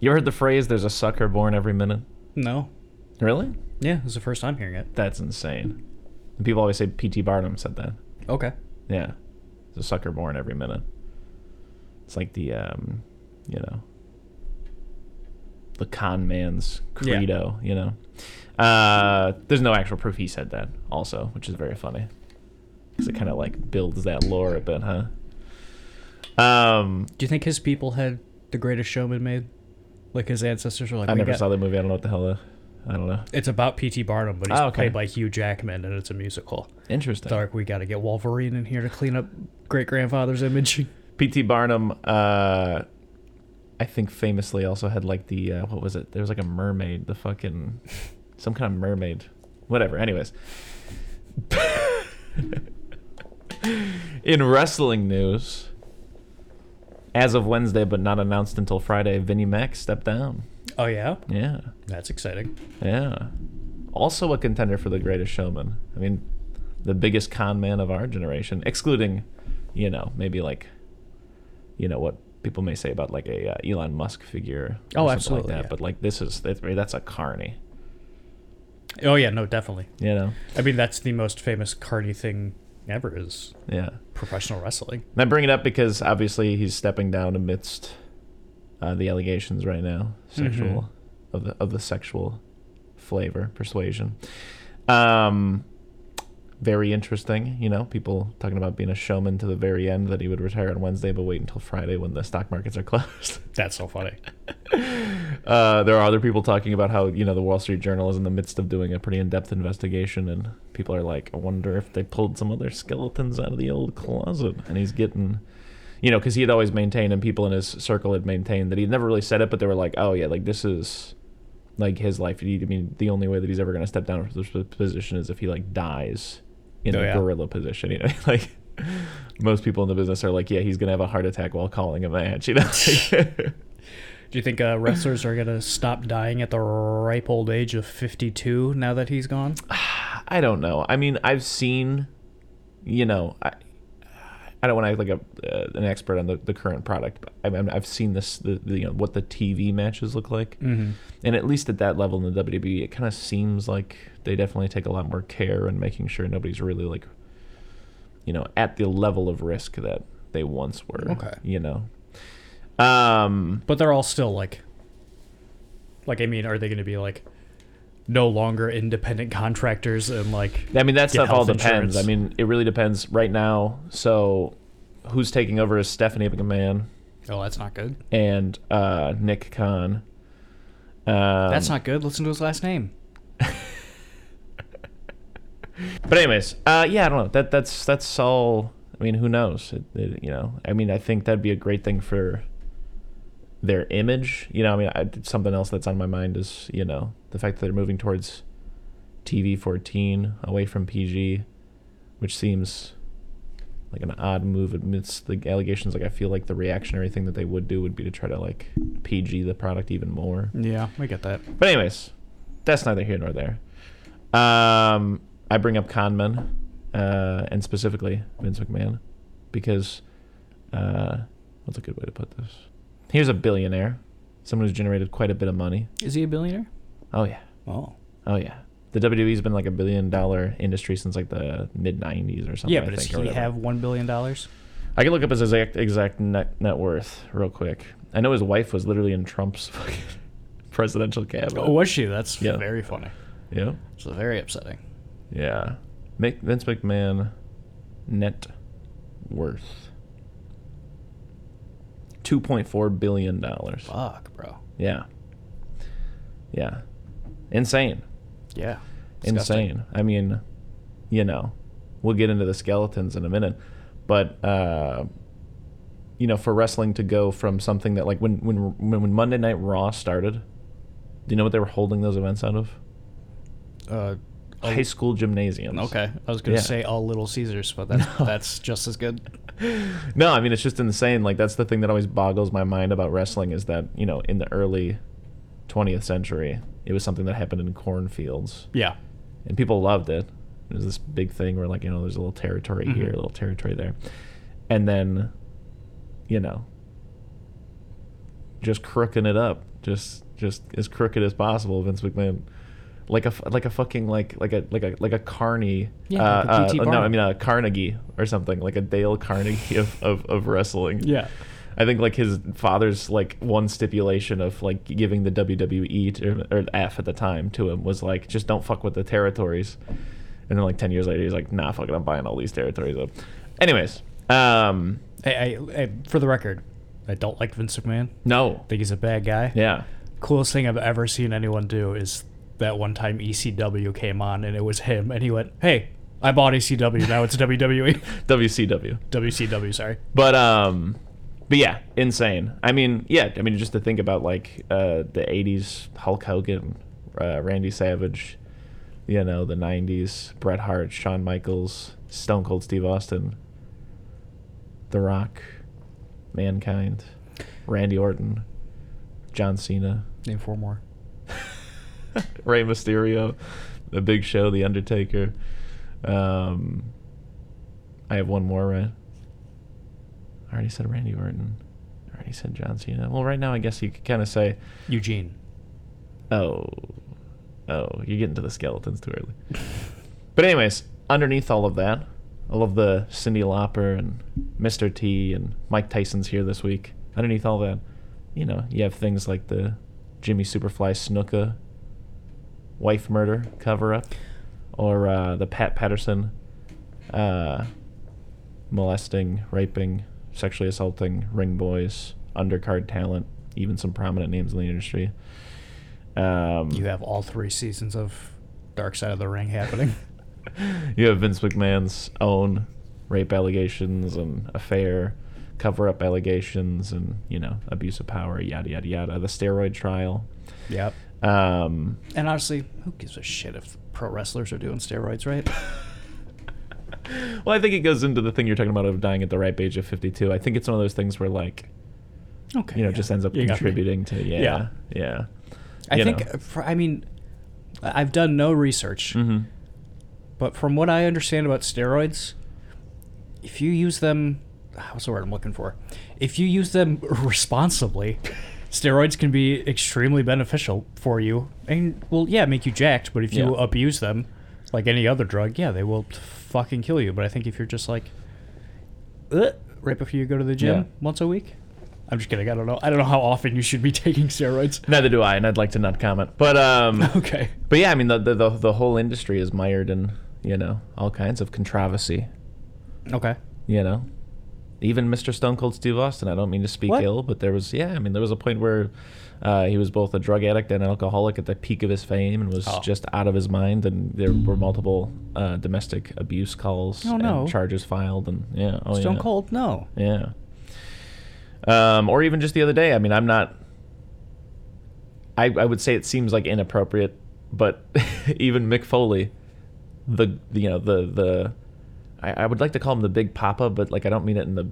You ever heard the phrase "There's a sucker born every minute"? No. Really? Yeah, it's the first time hearing it. That's insane. And people always say P.T. Barnum said that. Okay. Yeah, there's a sucker born every minute. It's like the, um, you know, the con man's Yeah. credo. You know, uh, there's no actual proof he said that. Also, which is very funny because it kind of like builds that lore a bit, huh? Um, Do you think his people had The Greatest Showman made? Like his ancestors were like, I "We never got-" saw the movie. I don't know what the hell. The, I don't know. It's about P.T. Barnum, but he's Oh, okay. played by Hugh Jackman, and it's a musical. Interesting. They're we got to get Wolverine in here to clean up great grandfather's image. P.T. Barnum, uh, I think famously also had like the uh, what was it? There was like a mermaid, the fucking some kind of mermaid, whatever. Anyways, in wrestling news, as of Wednesday, but not announced until Friday, Vinnie Mac stepped down. Oh yeah, Yeah, that's exciting. yeah. Also a contender for the Greatest Showman. I mean, the biggest con man of our generation, excluding, you know, maybe like, you know, what people may say about like a uh, Elon Musk figure. or Oh, something absolutely, Like that. yeah. But like this is that's, that's a carny. Oh yeah, no, definitely. You know. I mean, that's the most famous carny thing ever is Yeah. professional wrestling. And I bring it up because obviously he's stepping down amidst uh, the allegations right now, sexual Mhm. of the of the sexual flavor persuasion. Um, very interesting, you know, people talking about being a showman to the very end that he would retire on Wednesday, but wait until Friday when the stock markets are closed. That's so funny. Uh, there are other people talking about how you know the Wall Street Journal is in the midst of doing a pretty in-depth investigation, and people are like, I wonder if they pulled some other skeletons out of the old closet, and he's getting, you know, because he had always maintained, and people in his circle had maintained that he'd never really said it, but they were like, oh yeah, like this is like his life. I mean, the only way that he's ever going to step down from this position is if he like dies in Oh, the yeah. gorilla position. You know, like most people in the business are like, yeah, he's going to have a heart attack while calling a match. You know. Do you think uh, wrestlers are gonna stop dying at the ripe old age of fifty-two now that he's gone? I don't know. I mean, I've seen, you know, I, I don't want to act like a uh, an expert on the, the current product, but I mean, I've seen this, the, the you know what the TV matches look like, Mm-hmm. and at least at that level in the WWE, it kind of seems like they definitely take a lot more care in making sure nobody's really like, you know, at the level of risk that they once were. Okay. You know. Um. But they're all still like, like I mean, are they gonna be like, no longer independent contractors and like? I mean, that stuff all depends. insurance. I mean, it really depends right now. So, who's taking over is Stephanie McMahon Oh, that's not good. and uh, Nick Khan. Um, that's not good. Listen to his last name. But anyways, uh, yeah, I don't know. That that's that's all. I mean, who knows? It, it, you know, I mean, I think that'd be a great thing for their image. You know, I mean, I, something else that's on my mind is you know the fact that they're moving towards TV fourteen away from PG, which seems like an odd move amidst the allegations. Like, I feel like the reactionary thing that they would do would be to try to like PG the product even more. Yeah, we get that. But anyways, that's neither here nor there. Um, I bring up Conman uh, and specifically Vince McMahon, because uh, what's a good way to put this? Here's a billionaire, someone who's generated quite a bit of money. Is he a billionaire? Oh yeah, Oh. oh yeah. The WWE's been like a billion dollar industry since like the mid '90s or something. yeah, I but does think, or he have one billion dollars? I can look up his exact exact net net worth real quick. I know his wife was literally in Trump's fucking presidential cabinet. Oh, was she? That's Yeah. very funny. yeah. It's very upsetting. Yeah. Mick, Vince McMahon net worth two point four billion dollars. Fuck, bro. Yeah. Yeah. Insane. Yeah. Disgusting. Insane. I mean, you know, we'll get into the skeletons in a minute, but uh you know, for wrestling to go from something that like when when, when Monday Night Raw started, do you know what they were holding those events out of? Uh, oh, High school gymnasiums. Okay, I was gonna Yeah. say all Little Caesars, but that's that's just as good. No, I mean it's just insane. Like that's the thing that always boggles my mind about wrestling is that you know in the early 20th century it was something that happened in cornfields Yeah. and people loved it. It was this big thing where like you know there's a little territory here, Mhm. a little territory there, and then you know just crooking it up, just just as crooked as possible. Vince McMahon, like a f- like a fucking like like a like a like a Carney. Yeah, uh, like a uh, no, I mean a Carnegie or something like a Dale Carnegie of, of, of wrestling. Yeah. I think like his father's like one stipulation of like giving the WWE to, or F at the time to him was like just don't fuck with the territories. And then like ten years later he's like nah fuck it I'm buying all these territories up. Anyways, um Hey, I, I, for the record, I don't like Vince McMahon. no I think he's a bad guy. yeah Coolest thing I've ever seen anyone do is that one time ECW came on and it was him and he went, "Hey, I bought ECW. Now it's E." WWE, WCW. WCW. Sorry. But um, but yeah, insane. I mean, yeah, I mean just to think about like uh the '80s Hulk Hogan, uh, Randy Savage, you know the '90s Bret Hart, Shawn Michaels, Stone Cold Steve Austin, The Rock, Mankind, Randy Orton, John Cena, Name four more. Rey Mysterio, The Big Show, The Undertaker. Um, I have one more, right? I already said Randy Orton. I already said John Cena. Well, right now, I guess you could kind of say, Eugene. oh, oh, you're getting to the skeletons too early. but anyways, underneath all of that, all of the Cyndi Lauper and Mr. T and Mike Tyson's here this week. Underneath all that, you know, you have things like the Jimmy Superfly Snuka wife murder cover up, or uh, the Pat Patterson uh, molesting, raping, sexually assaulting ring boys, undercard talent, even some prominent names in the industry. Um, You have all three seasons of Dark Side of the Ring happening. you have Vince McMahon's own rape allegations and affair, cover up allegations, and you know abuse of power, yada yada yada. The steroid trial. yep. Um, And honestly, who gives a shit if pro wrestlers are doing steroids, right? well, I think it goes into the thing you're talking about of dying at the ripe age of 52. I think it's one of those things where like Okay. you know yeah. just ends up You got contributing to yeah Yeah. yeah. I you think, know. uh, for, I mean, I- I've done no research, hmm but from what I understand about steroids, if you use them, what's the word I'm looking for? If you use them responsibly, steroids can be extremely beneficial for you. And, well, yeah, make you jacked, but if you Yeah. abuse them, like any other drug, yeah, they will fucking kill you. But I think if you're just like, "Ugh," right before you go to the gym Yeah. once a week, I'm just kidding. I don't know. I don't know how often you should be taking steroids. Neither do I, and I'd like to not comment. But um, Okay. but yeah, I mean the, the the the whole industry is mired in you know all kinds of controversy. Okay. you know even mr stone cold steve austin i don't mean to speak What? ill but there was yeah i mean there was a point where uh, he was both a drug addict and an alcoholic at the peak of his fame and was Oh. just out of his mind and there were multiple uh, domestic abuse calls Oh, no. and charges filed and yeah oh Stone yeah. Cold? No. yeah um, or even just the other day i mean i'm not I, I would say it seems like inappropriate but even mick foley the you know the the I, I would like to call him the big papa but like i don't mean it in the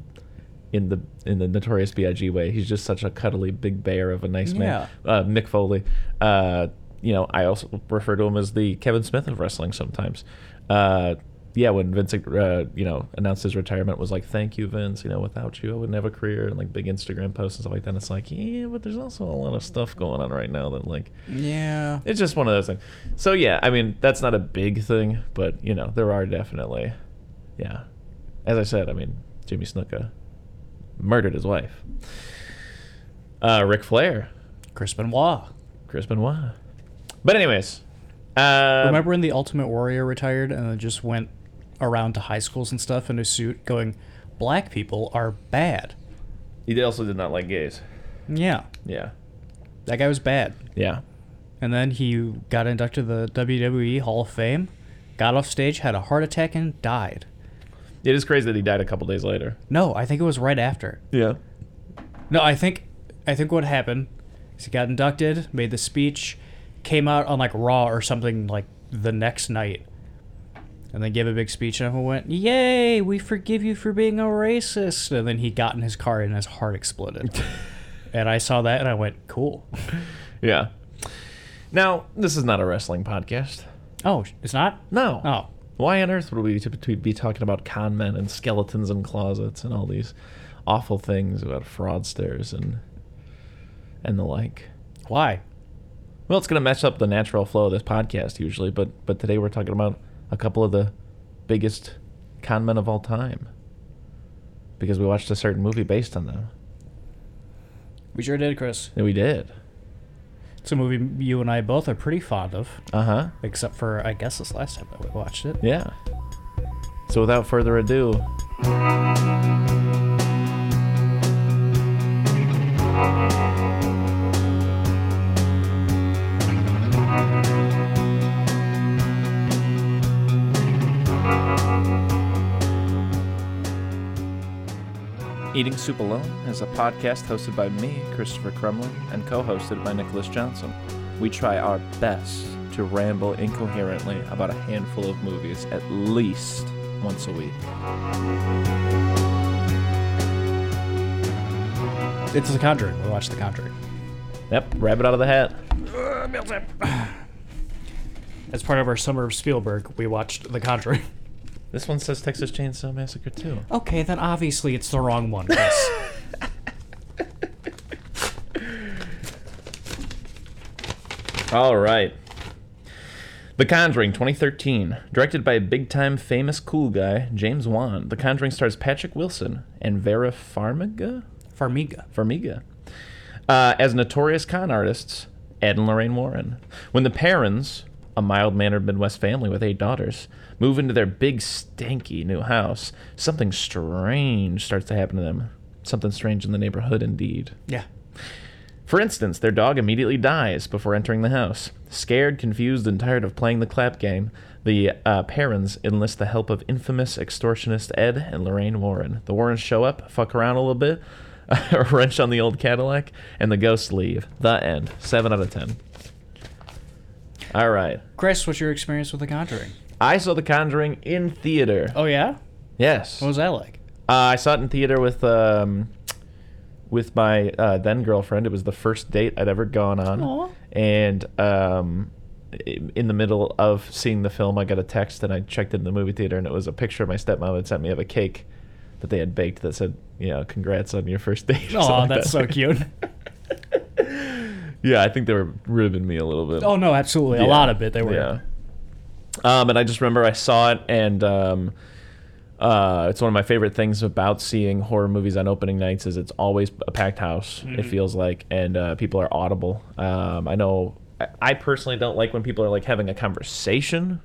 in the in the notorious big way. He's just such a cuddly big bear of a nice man. Uh, mick foley. Uh, you know i also refer to him as the kevin smith of wrestling sometimes. Uh, yeah when vince uh, you know announced his retirement was like thank you vince. You know without you i wouldn't have a career and like big instagram posts and stuff like that. And it's like yeah but there's also a lot of stuff going on right now that like Yeah. it's just one of those things. So yeah, I mean that's not a big thing, but you know there are definitely, yeah. As I said, I mean Jimmy Snuka murdered his wife. Uh, Ric Flair, Chris Benoit. Chris Benoit. But anyways, uh, Remember when the Ultimate Warrior retired and then just went around to high schools and stuff in a suit going, black people are bad. he also did not like gays. Yeah. Yeah, That guy was bad. yeah. And then he got inducted to the WWE Hall of Fame, got off stage, had a heart attack, and died. It is crazy that he died a couple days later. No, I think it was right after. Yeah. No, I think I think what happened is he got inducted, made the speech, came out on like Raw or something like the next night, and then gave a big speech, and everyone went, "Yay, we forgive you for being a racist." And then he got in his car and his heart exploded. and I saw that and I went, "Cool." Yeah. Now this is not a wrestling podcast. Oh, it's not. No. Oh, Why on earth would we be talking about con men and skeletons in closets and all these awful things about fraudsters and and the like. Why? Well, it's going to mess up the natural flow of this podcast usually, but but today we're talking about a couple of the biggest con men of all time because we watched a certain movie based on them. We sure did, Chris. And we did. It's a movie you and I both are pretty fond of, Uh huh. except for I guess this last time that we watched it. Yeah. So without further ado, Eating Soup Alone is a podcast hosted by me, Christopher Crumlin, and co hosted by Nicholas Johnson. We try our best to ramble incoherently about a handful of movies at least once a week. It's The Conjuring. We watched The Conjuring. Yep, rabbit out of the hat. As part of our summer of Spielberg, we watched The Conjuring. This one says Texas Chainsaw Massacre too. Okay, then obviously it's the wrong one, Chris. All right. The Conjuring 2013, directed by big time famous cool guy James Wan. The Conjuring stars Patrick Wilson and Vera Farmiga? Farmiga. Farmiga. Uh, as notorious con artists, Ed and Lorraine Warren. When the Perrons, a mild mannered Midwest family with eight daughters, move into their big, stanky new house, something strange starts to happen to them. Something strange in the neighborhood, indeed. Yeah. For instance, their dog immediately dies before entering the house. Scared, confused, and tired of playing the clap game, the uh, Perrons enlist the help of infamous extortionist Ed and Lorraine Warren. The Warrens show up, fuck around a little bit, wrench on the old Cadillac, and the ghosts leave. The end. 7 out of 10. All right. Chris, what's your experience with The Conjuring? I saw The Conjuring in theater. Oh, yeah? Yes. What was that like? Uh, I saw it in theater with um, with my uh, then girlfriend. It was the first date I'd ever gone on, Aw. and um, in the middle of seeing the film, I got a text and I checked in the movie theater, and it was a picture of my stepmom had sent me of a cake that they had baked that said, you know, "Congrats on your first date." Oh, like that's that. so cute. yeah, I think they were ribbing me a little bit. Oh, no, absolutely. A Yeah. lot of it. They were. Yeah. Um, and I just remember I saw it, and um, uh, it's one of my favorite things about seeing horror movies on opening nights is it's always a packed house. Mm-hmm. It feels like, and uh, people are audible. Um, I know. I- I personally don't like when people are like having a conversation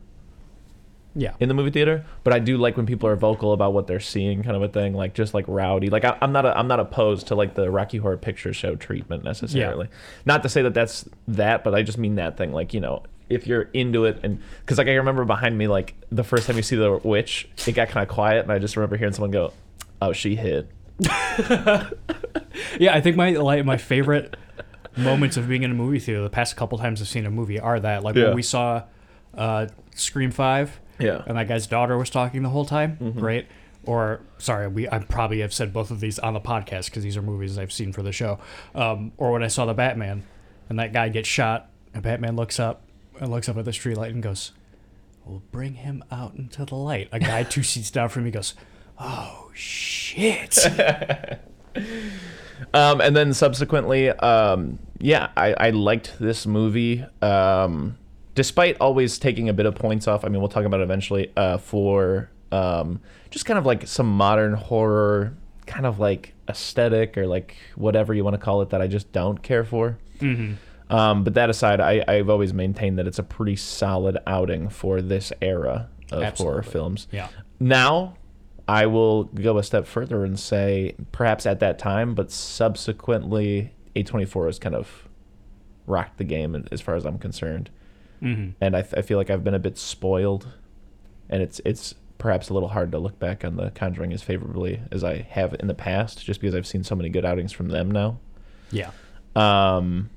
Yeah. in the movie theater, but I do like when people are vocal about what they're seeing, kind of a thing, like just like rowdy. Like I, I'm not, a, I'm not opposed to like the Rocky Horror Picture Show treatment necessarily. Not to say that that's that, but I just mean that thing, like you know, if you're into it, and because like I remember behind me, like the first time you see the witch, it got kind of quiet, and I just remember hearing someone go, "Oh, she hit." Yeah, I think my like my favorite moments of being in a movie theater the past couple times I've seen a movie are that like Yeah. when we saw uh, Scream Five, Yeah. and that guy's daughter was talking the whole time, Mm-hmm. great. Or sorry, we I probably have said both of these on the podcast because these are movies I've seen for the show. Um, or when I saw the Batman, and that guy gets shot, and Batman looks up and looks up at the streetlight and goes, "We'll bring him out into the light." A guy two seats down from me goes, "Oh shit!" Um, and then subsequently, um, yeah, I, I liked this movie. Um, despite always taking a bit of points off, I mean, we'll talk about it eventually, uh, for um, just kind of like some modern horror, kind of like aesthetic or like whatever you want to call it that I just don't care for. mm-hmm. Um, but that aside, I, I've always maintained that it's a pretty solid outing for this era of horror films. Yeah. Now, I will go a step further and say, perhaps at that time, but subsequently, A24 has kind of rocked the game as far as I'm concerned. Mm-hmm. And I, I feel like I've been a bit spoiled, and it's it's perhaps a little hard to look back on The Conjuring as favorably as I have in the past, just because I've seen so many good outings from them now. Yeah. Um,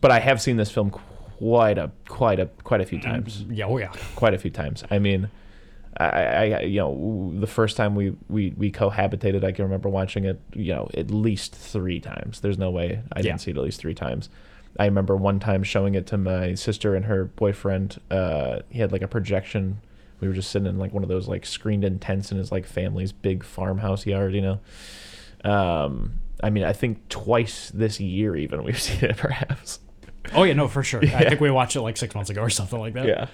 but I have seen this film quite a quite a quite a few times Yeah. Oh yeah. quite a few times. I mean, I, I you know the first time we we we cohabitated, I can remember watching it you know at least three times. There's no way I didn't see it at least three times. I remember one time showing it to my sister and her boyfriend. Uh, he had like a projection. We were just sitting in like one of those like screened in tents in his like family's big farmhouse yard, you know. Um, I mean, I think twice this year even we've seen it perhaps. Oh yeah, no, for sure. I think we watched it like six months ago or something like that. Yeah.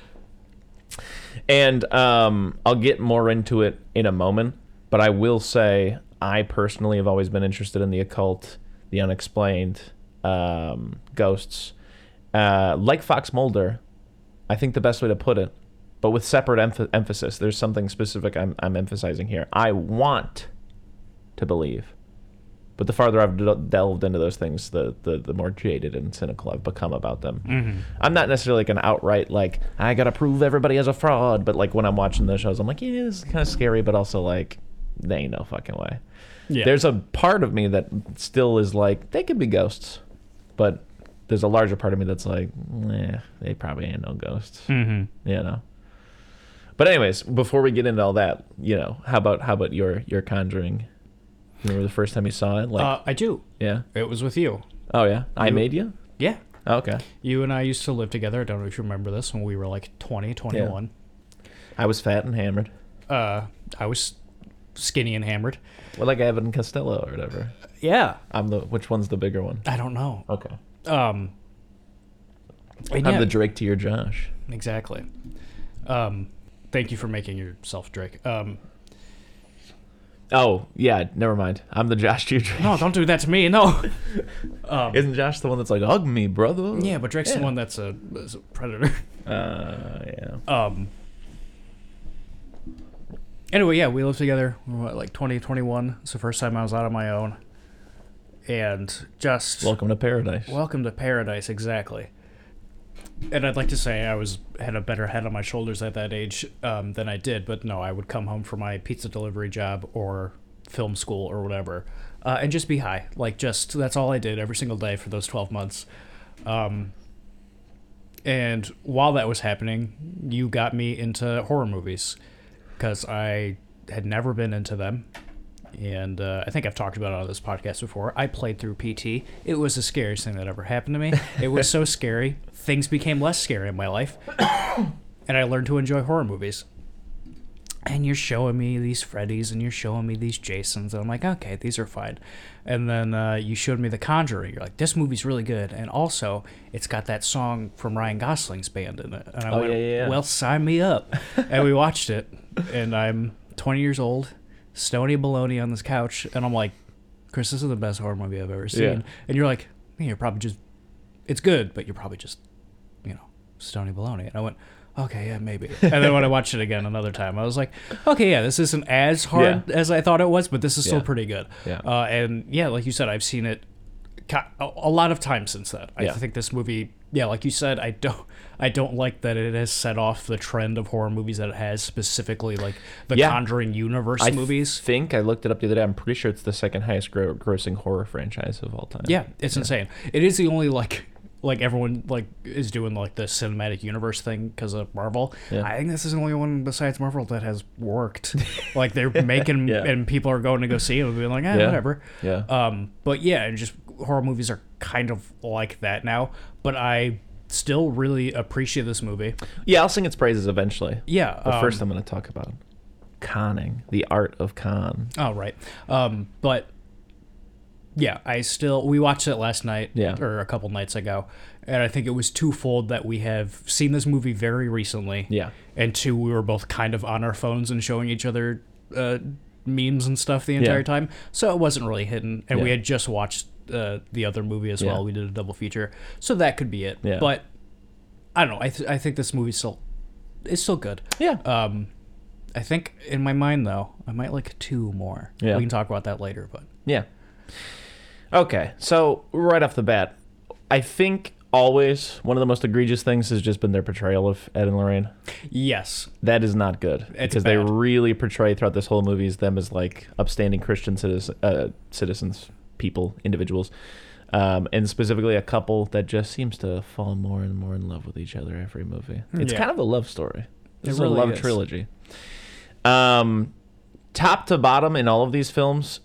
And um, I'll get more into it in a moment, but I will say I personally have always been interested in the occult, the unexplained, um, ghosts. Uh, like Fox Mulder, I think the best way to put it, but with separate emph- emphasis. There's something specific I'm, I'm emphasizing here. I want to believe. But the farther I've del- delved into those things, the, the the more jaded and cynical I've become about them. I'm not necessarily like an outright like I gotta prove everybody as a fraud, but like when I'm watching those shows, I'm like, yeah, this is kind of scary, but also like, they ain't no fucking way. Yeah. There's a part of me that still is like they could be ghosts, but there's a larger part of me that's like, nah, they probably ain't no ghosts. Mm-hmm. You know. But anyways, before we get into all that, you know, how about how about your your Conjuring? Remember the first time you saw it? Like, Uh, I do. yeah. It was with you. Oh yeah, I made you. Yeah. Oh, okay. You and I used to live together. I don't know if you remember this when we were like 20, 21. I was fat and hammered. Uh, I was skinny and hammered. Well, like Abbott and Costello or whatever. Yeah. I'm the which one's the bigger one? I don't know. Okay. Um, I'm yeah, the Drake to your Josh. exactly. Um, thank you for making yourself Drake. Um, Oh yeah, never mind. I'm the Josh to your Drake. no, don't do that to me. No. um, Isn't Josh the one that's like hug me, brother? yeah, but Drake's the one that's a, is a predator. Uh, yeah. Um. Anyway, yeah, we lived together. What, like 2021. It's the first time I was out on my own, and just Welcome to paradise. welcome to paradise. Exactly. And I'd like to say I was had a better head on my shoulders at that age um, than I did, but no, I would come home from my pizza delivery job or film school or whatever, uh, and just be high. Like just that's all I did every single day for those 12 months. Um, and while that was happening, you got me into horror movies because I had never been into them. And uh, I think I've talked about it on this podcast before. I played through PT. It was the scariest thing that ever happened to me. It was so scary. Things became less scary in my life. and I learned to enjoy horror movies. And you're showing me these Freddys and you're showing me these Jasons. And I'm like, okay, these are fine. And then uh, you showed me The Conjuring. You're like, this movie's really good. And also, it's got that song from Ryan Gosling's band in it. And I Oh, went, yeah, yeah, yeah. well, sign me up. and we watched it. And I'm 20 years old, stony baloney on this couch. And I'm like, Chris, this is the best horror movie I've ever seen. And you're like, "Man, you're probably just, it's good, but you're probably just, you know, stony baloney. And I went, okay, yeah, maybe. And then when I watched it again another time, I was like, okay, yeah, this isn't as hard Yeah. as I thought it was, but this is still Yeah. pretty good. Yeah. Uh, and yeah, like you said, I've seen it a lot of times since then. I think this movie, yeah, like you said, I don't, I don't like that it has set off the trend of horror movies that it has, specifically like the. Conjuring universe I movies. I think I looked it up the other day. I'm pretty sure it's the second highest gro- grossing horror franchise of all time. Yeah, it's insane. It is the only like like everyone like is doing like the cinematic universe thing because of Marvel. Yeah. I think this is the only one besides Marvel that has worked. like they're making Yeah. and people are going to go see it and being like, eh, Yeah. whatever. Yeah. Um, but yeah, and just horror movies are kind of like that now. But I still really appreciate this movie. Yeah, I'll sing its praises eventually. Yeah. But um, first, I'm going to talk about conning, the art of con. Oh right. Um, but yeah, I still we watched it last night Yeah. or a couple nights ago, and I think it was twofold that we have seen this movie very recently. Yeah. And two, we were both kind of on our phones and showing each other uh, memes and stuff the entire Yeah. time, so it wasn't really hidden. And we had just watched uh, the other movie as Yeah. well. We did a double feature, so that could be it. Yeah. But I don't know. I th- I think this movie's still it's still good. Yeah. Um, I think in my mind though, I might like two more. Yeah. We can talk about that later, but Yeah. Okay, so right off the bat, I think always one of the most egregious things has just been their portrayal of Ed and Lorraine. yes, That is not good It's because they bad. really portray throughout this whole movie as them as like upstanding Christian citizens, uh, citizens, people, individuals, um, and specifically a couple that just seems to fall more and more in love with each other every movie. It's Yeah. kind of a love story. This It is really a love is. trilogy. Um, top to bottom in all of these films,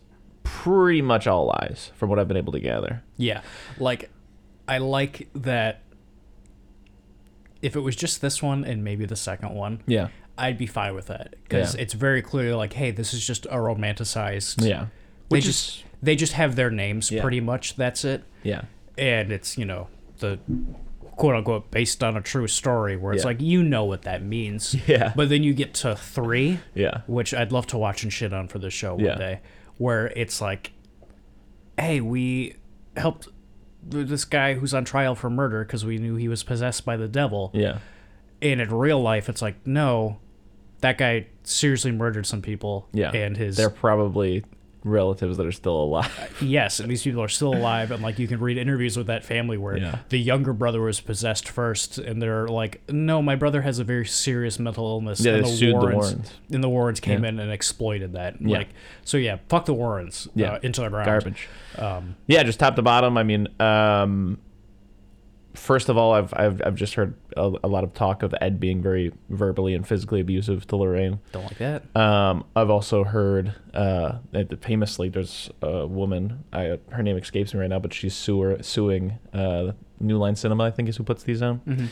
pretty much all lies, from what I've been able to gather. yeah. Like, I like that. If it was just this one and maybe the second one, Yeah. I'd be fine with that because Yeah. it's very clearly like, hey, this is just a romanticized Yeah. They Which just is they just have their names Yeah. pretty much. That's it. yeah, and it's you know the quote unquote based on a true story where it's Yeah. like you know what that means Yeah. but then you get to three yeah, which i'd love to watch and shit on for the show one Yeah. day where it's like hey we helped this guy who's on trial for murder because we knew he was possessed by the devil yeah, and in real life it's like no that guy seriously murdered some people yeah. and his they're probably relatives that are still alive. Yes, and these people are still alive, and like you can read interviews with that family where Yeah. the younger brother was possessed first, and they're like, "No, my brother has a very serious mental illness." Yeah, and they sued the Warrens. And the Warrens came Yeah. in and exploited that. Yeah. Like, so yeah, fuck the Warrens. Yeah. uh, into the ground. Garbage. Um, Yeah, just top to bottom. I mean, um, first of all, I've I've, I've just heard a, a lot of talk of Ed being very verbally and physically abusive to Lorraine. don't like that. Um, I've also heard uh, that famously there's a woman. I, her name escapes me right now, but she's suer, suing uh, New Line Cinema. I think is who puts these on. Mhm.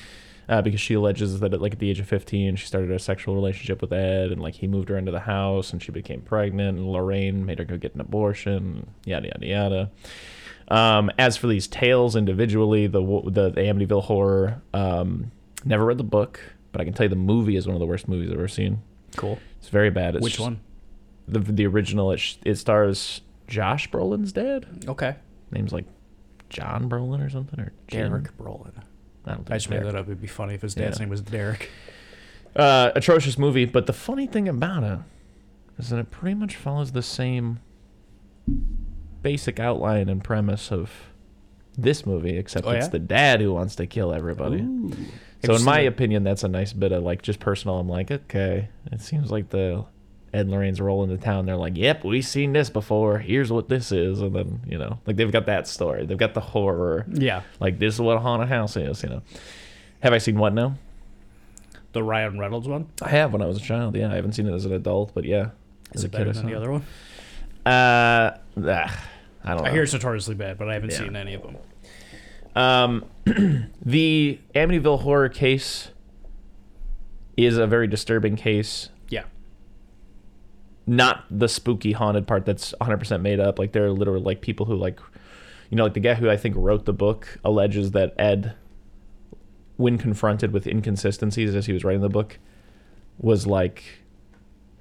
Uh, because she alleges that at, like at the age of 15 she started a sexual relationship with ed and like he moved her into the house and she became pregnant and lorraine made her go get an abortion yada yada yada um, as for these tales individually the the, the amityville horror um, never read the book but i can tell you the movie is one of the worst movies i've ever seen Cool. it's very bad it's Which just- one? the the original it, sh- it stars josh brolin's dad Okay. name's like john brolin or something or Jim? Derek Brolin. i don't think I just made that up. It'd be funny if his dad's Yeah. name was Derek. uh, atrocious movie. But the funny thing about it is that it pretty much follows the same basic outline and premise of this movie, except Oh, it's yeah? the dad who wants to kill everybody. Have So in my opinion, that's a nice bit of like just personal. I'm like, okay, it seems like the Ed and Lorraine's roll into town. They're like, yep, we've seen this before. Here's what this is, and then you know, like they've got that story. They've got the horror. Yeah, Like this is what a haunted house is. You know. Have I seen what now? the Ryan Reynolds one. I have when I was a child. Yeah, I haven't seen it as an adult, but yeah. Is As a it kid, better I than saw the other one? Uh, ah, I don't know. I hear it's notoriously bad, but I haven't Yeah. seen any of them. Um, the Amityville horror case is a very disturbing case. Yeah. Not the spooky haunted part that's 100% made up. Like there are literally like people who like, you know, like the guy who I think wrote the book alleges that Ed, when confronted with inconsistencies as he was writing the book, was like,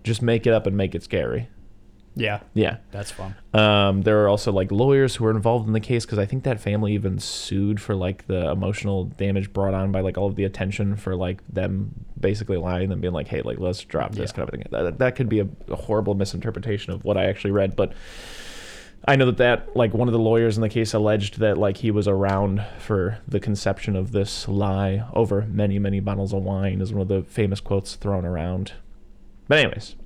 just make it up and make it scary. Yeah, Yeah. that's fun. Um, there are also like lawyers who were involved in the case because I think that family even sued for like the emotional damage brought on by like all of the attention for like them basically lying and being like, hey, like let's drop this Yeah. kind of thing. That, that could be a, a horrible misinterpretation of what I actually read, but I know that that like one of the lawyers in the case alleged that like he was around for the conception of this lie over many many bottles of wine is one of the famous quotes thrown around. But anyways,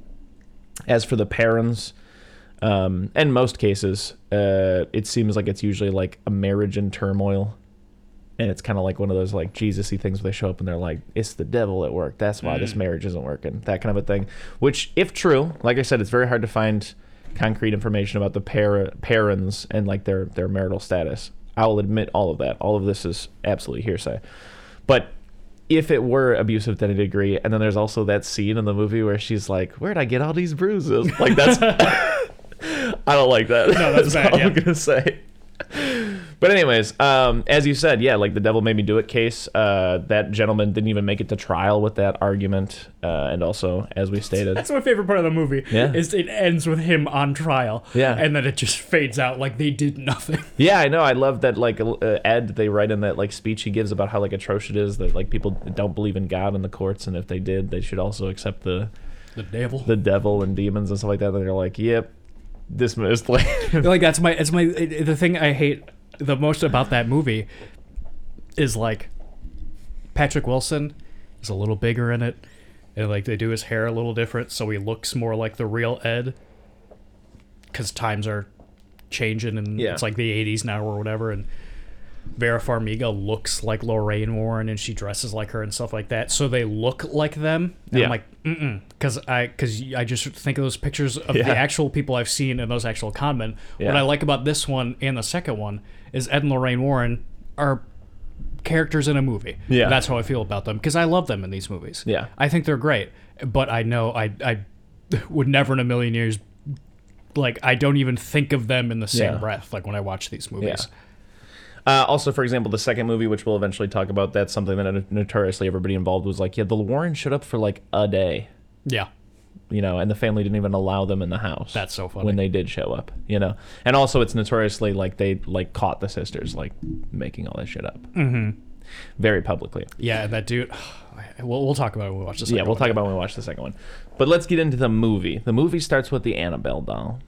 as for the parents, um, in most cases, uh, it seems like it's usually like a marriage in turmoil, and it's kind of like one of those like Jesus-y things where they show up and they're like, "It's the devil at work. That's why this Mm. marriage isn't working." That kind of a thing. Which, if true, like I said, it's very hard to find concrete information about the par- parents and like their their marital status. I'll admit all of that. All of this is absolutely hearsay, but if it were abusive to any degree, and then there's also that scene in the movie where she's like, "Where'd I get all these bruises?" Like that's, I don't like that. No, that's bad, all I'm gonna say. But anyways, um, as you said, yeah, like the devil made me do it case. Uh, that gentleman didn't even make it to trial with that argument, uh, and also, as we stated, That's my favorite part of the movie. Yeah. Is it ends with him on trial. Yeah. And then it just fades out like they did nothing. Yeah, I know. I love that. Like uh, Ed, they write in that like speech he gives about how like atrocious it is that like people don't believe in God in the courts, and if they did, they should also accept the The devil. the devil and demons and stuff like that. And they're like, "Yep, dismissed." Like, like that's my it's my the thing I hate the most about that movie is like Patrick Wilson is a little bigger in it, and like they do his hair a little different, so he looks more like the real Ed. Because times are changing, and Yeah. it's like the '80s now or whatever, and. Vera Farmiga looks like Lorraine Warren and she dresses like her and stuff like that. So they look like them. And Yeah. I'm like, mm because I because I just think of those pictures of Yeah. the actual people I've seen and those actual conmen. What I like about this one and the second one is Ed and Lorraine Warren are characters in a movie. Yeah. that's how I feel about them because I love them in these movies. Yeah. I think they're great, but I know I I would never in a million years like I don't even think of them in the same Yeah. breath. Like when I watch these movies. Uh, also, for example, the second movie, which we'll eventually talk about, that's something that notoriously everybody involved was like, yeah, the Warren showed up for like a day, Yeah. You know, and the family didn't even allow them in the house. That's so funny. when they did show up, you know. And also, it's notoriously like they like caught the sisters like making all that shit up, mm-hmm. very publicly. Yeah, that dude. We'll, we'll talk about it when we watch this. yeah, we'll talk about when we watch the second one. But let's get into the movie. The movie starts with the Annabelle doll,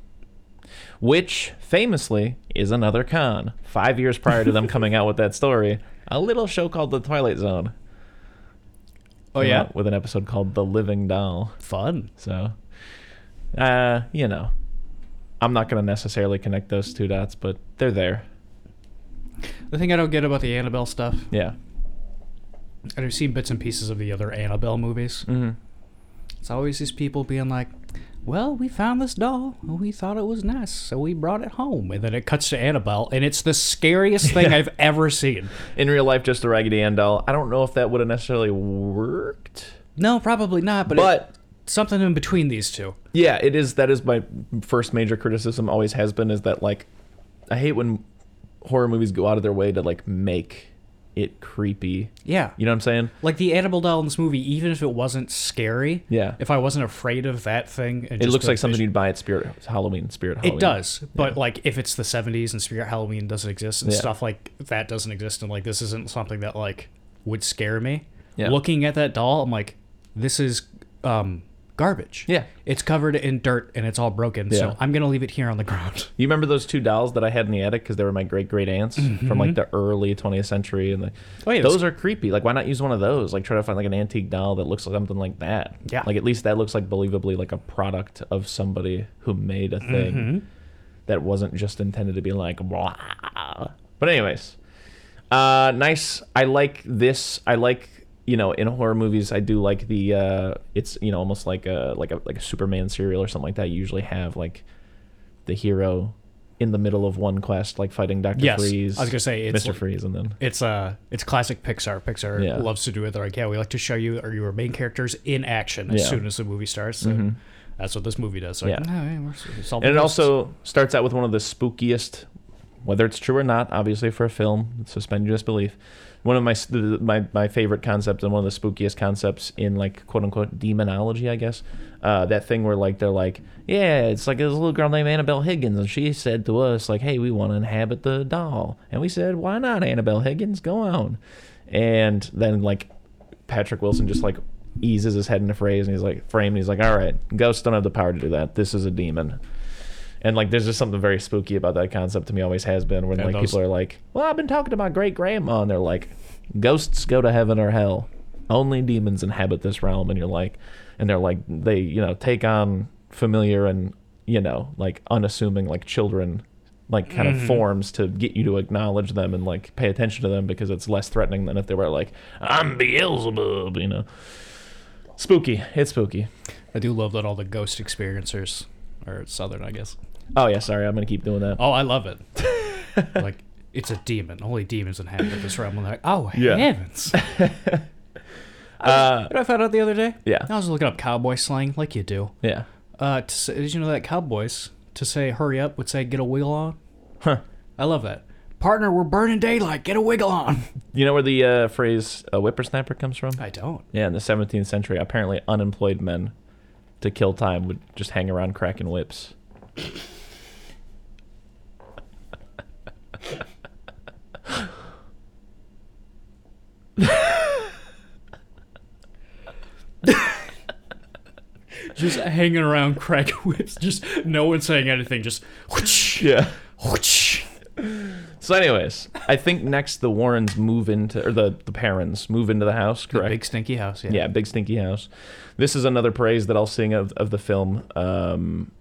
which famously is another con. Five years prior to them coming out with that story, a little show called The Twilight Zone. Oh yeah, with an episode called The Living Doll. fun. So, uh, you know, I'm not going to necessarily connect those two dots, but they're there. The thing I don't get about the Annabelle stuff, Yeah. and I've seen bits and pieces of the other Annabelle movies. hmm It's always these people being like, "Well, we found this doll, and we thought it was nice, so we brought it home." And then it cuts to Annabelle, and it's the scariest thing I've ever seen. In real life, just a Raggedy Ann doll. I don't know if that would have necessarily worked, No, probably not. But, but it, something in between these two. yeah, it is. That is my first major criticism. Always has been is that like, I hate when horror movies go out of their way to like make it creepy. Yeah, You know what I'm saying? like the Annabelle doll in this movie, even if it wasn't scary, Yeah. if I wasn't afraid of that thing, and It looks like something you'd buy at Spirit Halloween. Spirit Halloween. It does, but like if it's the '70s and Spirit Halloween doesn't exist and Yeah. stuff like that doesn't exist, and like this isn't something that like would scare me. Yeah. Looking at that doll, I'm like, this is um, garbage. Yeah. it's covered in dirt and it's all broken. Yeah. So I'm gonna leave it here on the ground. You remember those two dolls that I had in the attic because they were my great great aunts from like the early 20th century, and the, Mm-hmm. Oh, yeah, those that's- are creepy. Like, why not use one of those? Like, try to find like an antique doll that looks like something like that. Yeah. Like, at least that looks like believably like a product of somebody who made a thing Mm-hmm. that wasn't just intended to be like. Blah. But anyways, uh, nice. I like this. I like you know in horror movies I do like the uh, it's you know almost like a like a like a Superman serial or something like that. You usually have like the hero in the middle of one quest, like fighting Doctor Yes, Freeze. I was gonna say, it's like- Freeze, and then It's uh, it's classic Pixar. Pixar Yeah. loves to do it. They're like, yeah, we like to show you or your main characters in action as Yeah. Mm-hmm. soon as the movie starts. So That's what this movie does. So Yeah. like, "No, hey, we're solving and it also starts out with one of the spookiest, whether it's true or not, obviously for a film, suspend your disbelief. One of my my my favorite concepts and one of the spookiest concepts in like quote unquote demonology, I guess. Uh, that thing where like they're like, yeah, it's like this little girl named Annabelle Higgins, and she said to us like, hey, we want to inhabit the doll, and we said, why not, Annabelle Higgins, go on, and then like Patrick Wilson just like eases his head in a phrase and he's like frame and he's like all right ghosts don't have the power to do that. This is a demon and like there's just something very spooky about that concept to me always has been when like those- people are like well i've been talking to my great grandma and they're like ghosts go to heaven or hell. Only demons inhabit this realm. And you're like and they're like they you know take on familiar and you know like unassuming like children like kind Mm-hmm. of forms to get you to acknowledge them and like pay attention to them because it's less threatening than if they were like i'm beelzebub you know. Spooky. It's spooky. I do love that all the ghost experiencers are southern, I guess. Oh yeah sorry i'm gonna keep doing that Oh, I love it. like it's a demon. Only demons inhabit this realm. And they're like, oh Yeah. heavens! uh What I found out the other day? Yeah. I was looking up cowboy slang, like you do. yeah Uh, to say, did you know that cowboys to say "hurry up" would say "get a wiggle on"? huh I love that. Partner, we're burning daylight. Get a wiggle on. you know where the uh, phrase a whippersnapper comes from I don't. yeah in the 17th century apparently unemployed men to kill time would just hang around cracking whips Just hanging around, crack whips. Just no one saying anything. Just whoosh, yeah whoosh. So, anyways, I think next the Warrens move into, or the the parents move into the house, correct? Big stinky house. Yeah. yeah, big stinky house. This is another praise that I'll sing of of the film. Um,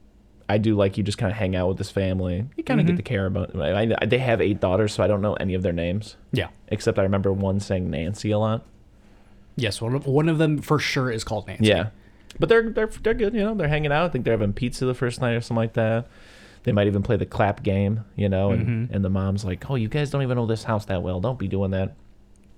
I do like you just kind of hang out with this family. You kind of Mm-hmm. get to care about. I, I, they have eight daughters, so I don't know any of their names Yeah. except I remember one saying Nancy a lot. Yes. One of, one of them for sure is called Nancy. Yeah, but they're they're they're good. You know, they're hanging out. I think they're having pizza the first night or something like that. They might even play the clap game, you know, and, Mm-hmm. and the mom's like, "Oh, you guys don't even know this house that well. Don't be doing that."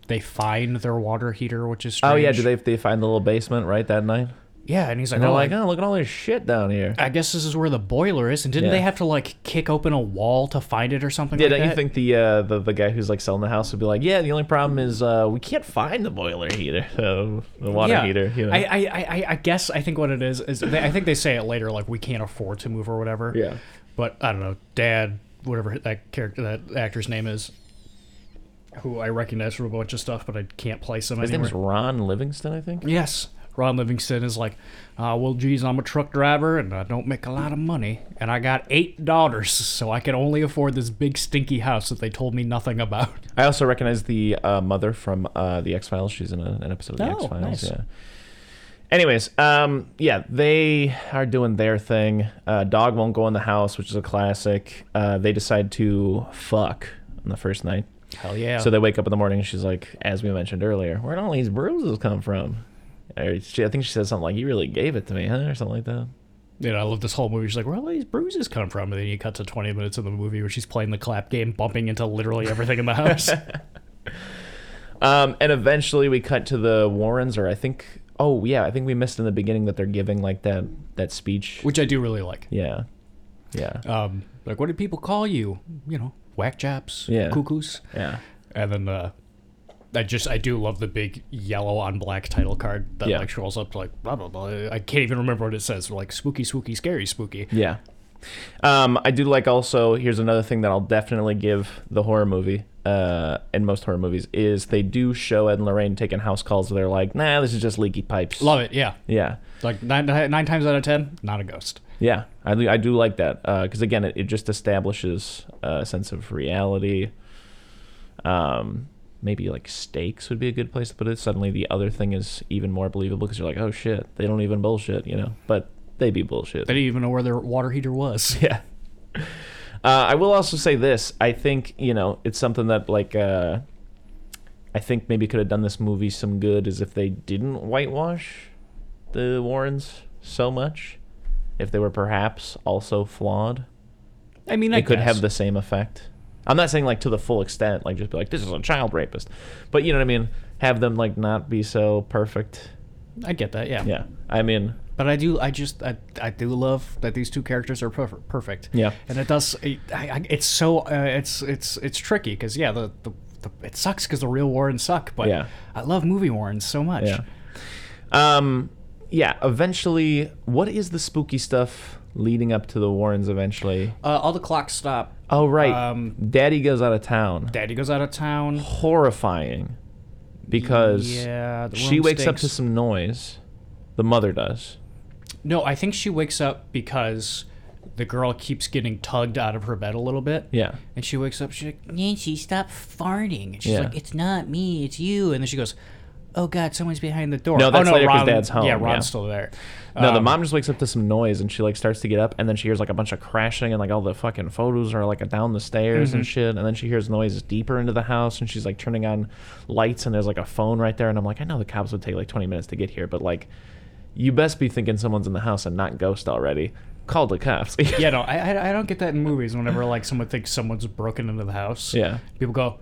They find their water heater, which is strange. Oh yeah, do they they find the little basement right that night? Yeah, and he's like, And they're oh, like, I, oh, look at all this shit down here. I guess this is where the boiler is. And didn't Yeah. they have to like kick open a wall to find it or something Yeah, like don't you that? think the, uh, the the guy who's like selling the house would be like, yeah, the only problem is uh, we can't find the boiler heater, uh, the water yeah. heater. You know? I, I, I, I guess I think what it is is they, I think they say it later like we can't afford to move or whatever. yeah. But I don't know, Dad, whatever that character, that actor's name is, who I recognize from a bunch of stuff, but I can't place him His anywhere. name's Ron Livingston, I think. Yes. Ron Livingston is like, uh, well, geez, I'm a truck driver and I don't make a lot of money. And I got eight daughters, so I can only afford this big stinky house that they told me nothing about. I also recognize the uh, mother from uh, the X Files. She's in a, an episode of the Oh, X Files. nice. Yeah. Anyways, um, yeah, they are doing their thing. Uh, dog won't go in the house, which is a classic. Uh, they decide to fuck on the first night. Hell yeah. So they wake up in the morning and she's like, as we mentioned earlier, where'd all these bruises come from? Or she, I think she says something like, "You really gave it to me, huh?" or something like that. you know, I love this whole movie. She's like, where all these bruises come from? And then you cut to 20 minutes of the movie where she's playing the clap game, bumping into literally everything in the house. Um, and eventually we cut to the Warrens, or I think, oh yeah, I think we missed in the beginning that they're giving like that that speech. which I do really like. Yeah, yeah, Um, like, what did people call you? You know, whack chaps, Yeah. cuckoos. yeah. And then uh, I just I do love the big yellow on black title card that Yeah. like scrolls up to like blah blah blah. I can't even remember what it says. Like spooky, spooky, scary, spooky. Yeah. Um, I do like also. Here's another thing that I'll definitely give the horror movie. Uh, in most horror movies, is they do show Ed and Lorraine taking house calls. Where they're like, "Nah, this is just leaky pipes." Love it. Yeah. Yeah, Like nine nine times out of ten, not a ghost. yeah. I do, I do like that because again, it, it just establishes a sense of reality. Um, maybe like stakes would be a good place to put it. Suddenly, the other thing is even more believable because you're like, "Oh shit, they don't even bullshit," you know. But they be bullshit. They didn't even know where their water heater was. Yeah. Uh, I will also say this. I think you know it's something that like uh, I think maybe could have done this movie some good is if they didn't whitewash the Warrens so much. If they were perhaps also flawed, I mean, I it could have the same effect. I'm not saying like to the full extent, like just be like this is a child rapist, but you know what I mean. Have them like not be so perfect. I get that. Yeah. Yeah, I mean, But I do. I just. I, I do love that these two characters are perfect. Perfect. Yeah. And it does. It, I, I, it's so. Uh, it's it's it's tricky because yeah, the, the, the it sucks because the real Warrens suck. But Yeah. I love movie Warrens so much. Yeah. Um, yeah. Eventually, what is the spooky stuff leading up to the Warrens? Eventually. Uh, all the clocks stop. Oh right. Um, Daddy goes out of town. Daddy goes out of town. Horrifying. Because yeah, she wakes up to some noise. The mother does. No, I think she wakes up because the girl keeps getting tugged out of her bed a little bit. Yeah. And she wakes up, she's like, Nancy, stop farting. And she's Yeah. like, it's not me, it's you. And then she goes, oh, God, someone's behind the door. No, oh, that's no, later 'cause Ron, Dad's home, Yeah, yeah. Ron's still there. No, the Um, mom just wakes up to some noise and she like starts to get up and then she hears like a bunch of crashing and like all the fucking photos are like down the stairs Mm-hmm. and shit and then she hears noises deeper into the house and she's like turning on lights and there's like a phone right there and I'm like I know the cops would take like 20 minutes to get here but like you best be thinking someone's in the house and not ghost already. Call the cops. Yeah, no, I, I, I don't get that in movies whenever, like, someone thinks someone's broken into the house. Yeah. People go,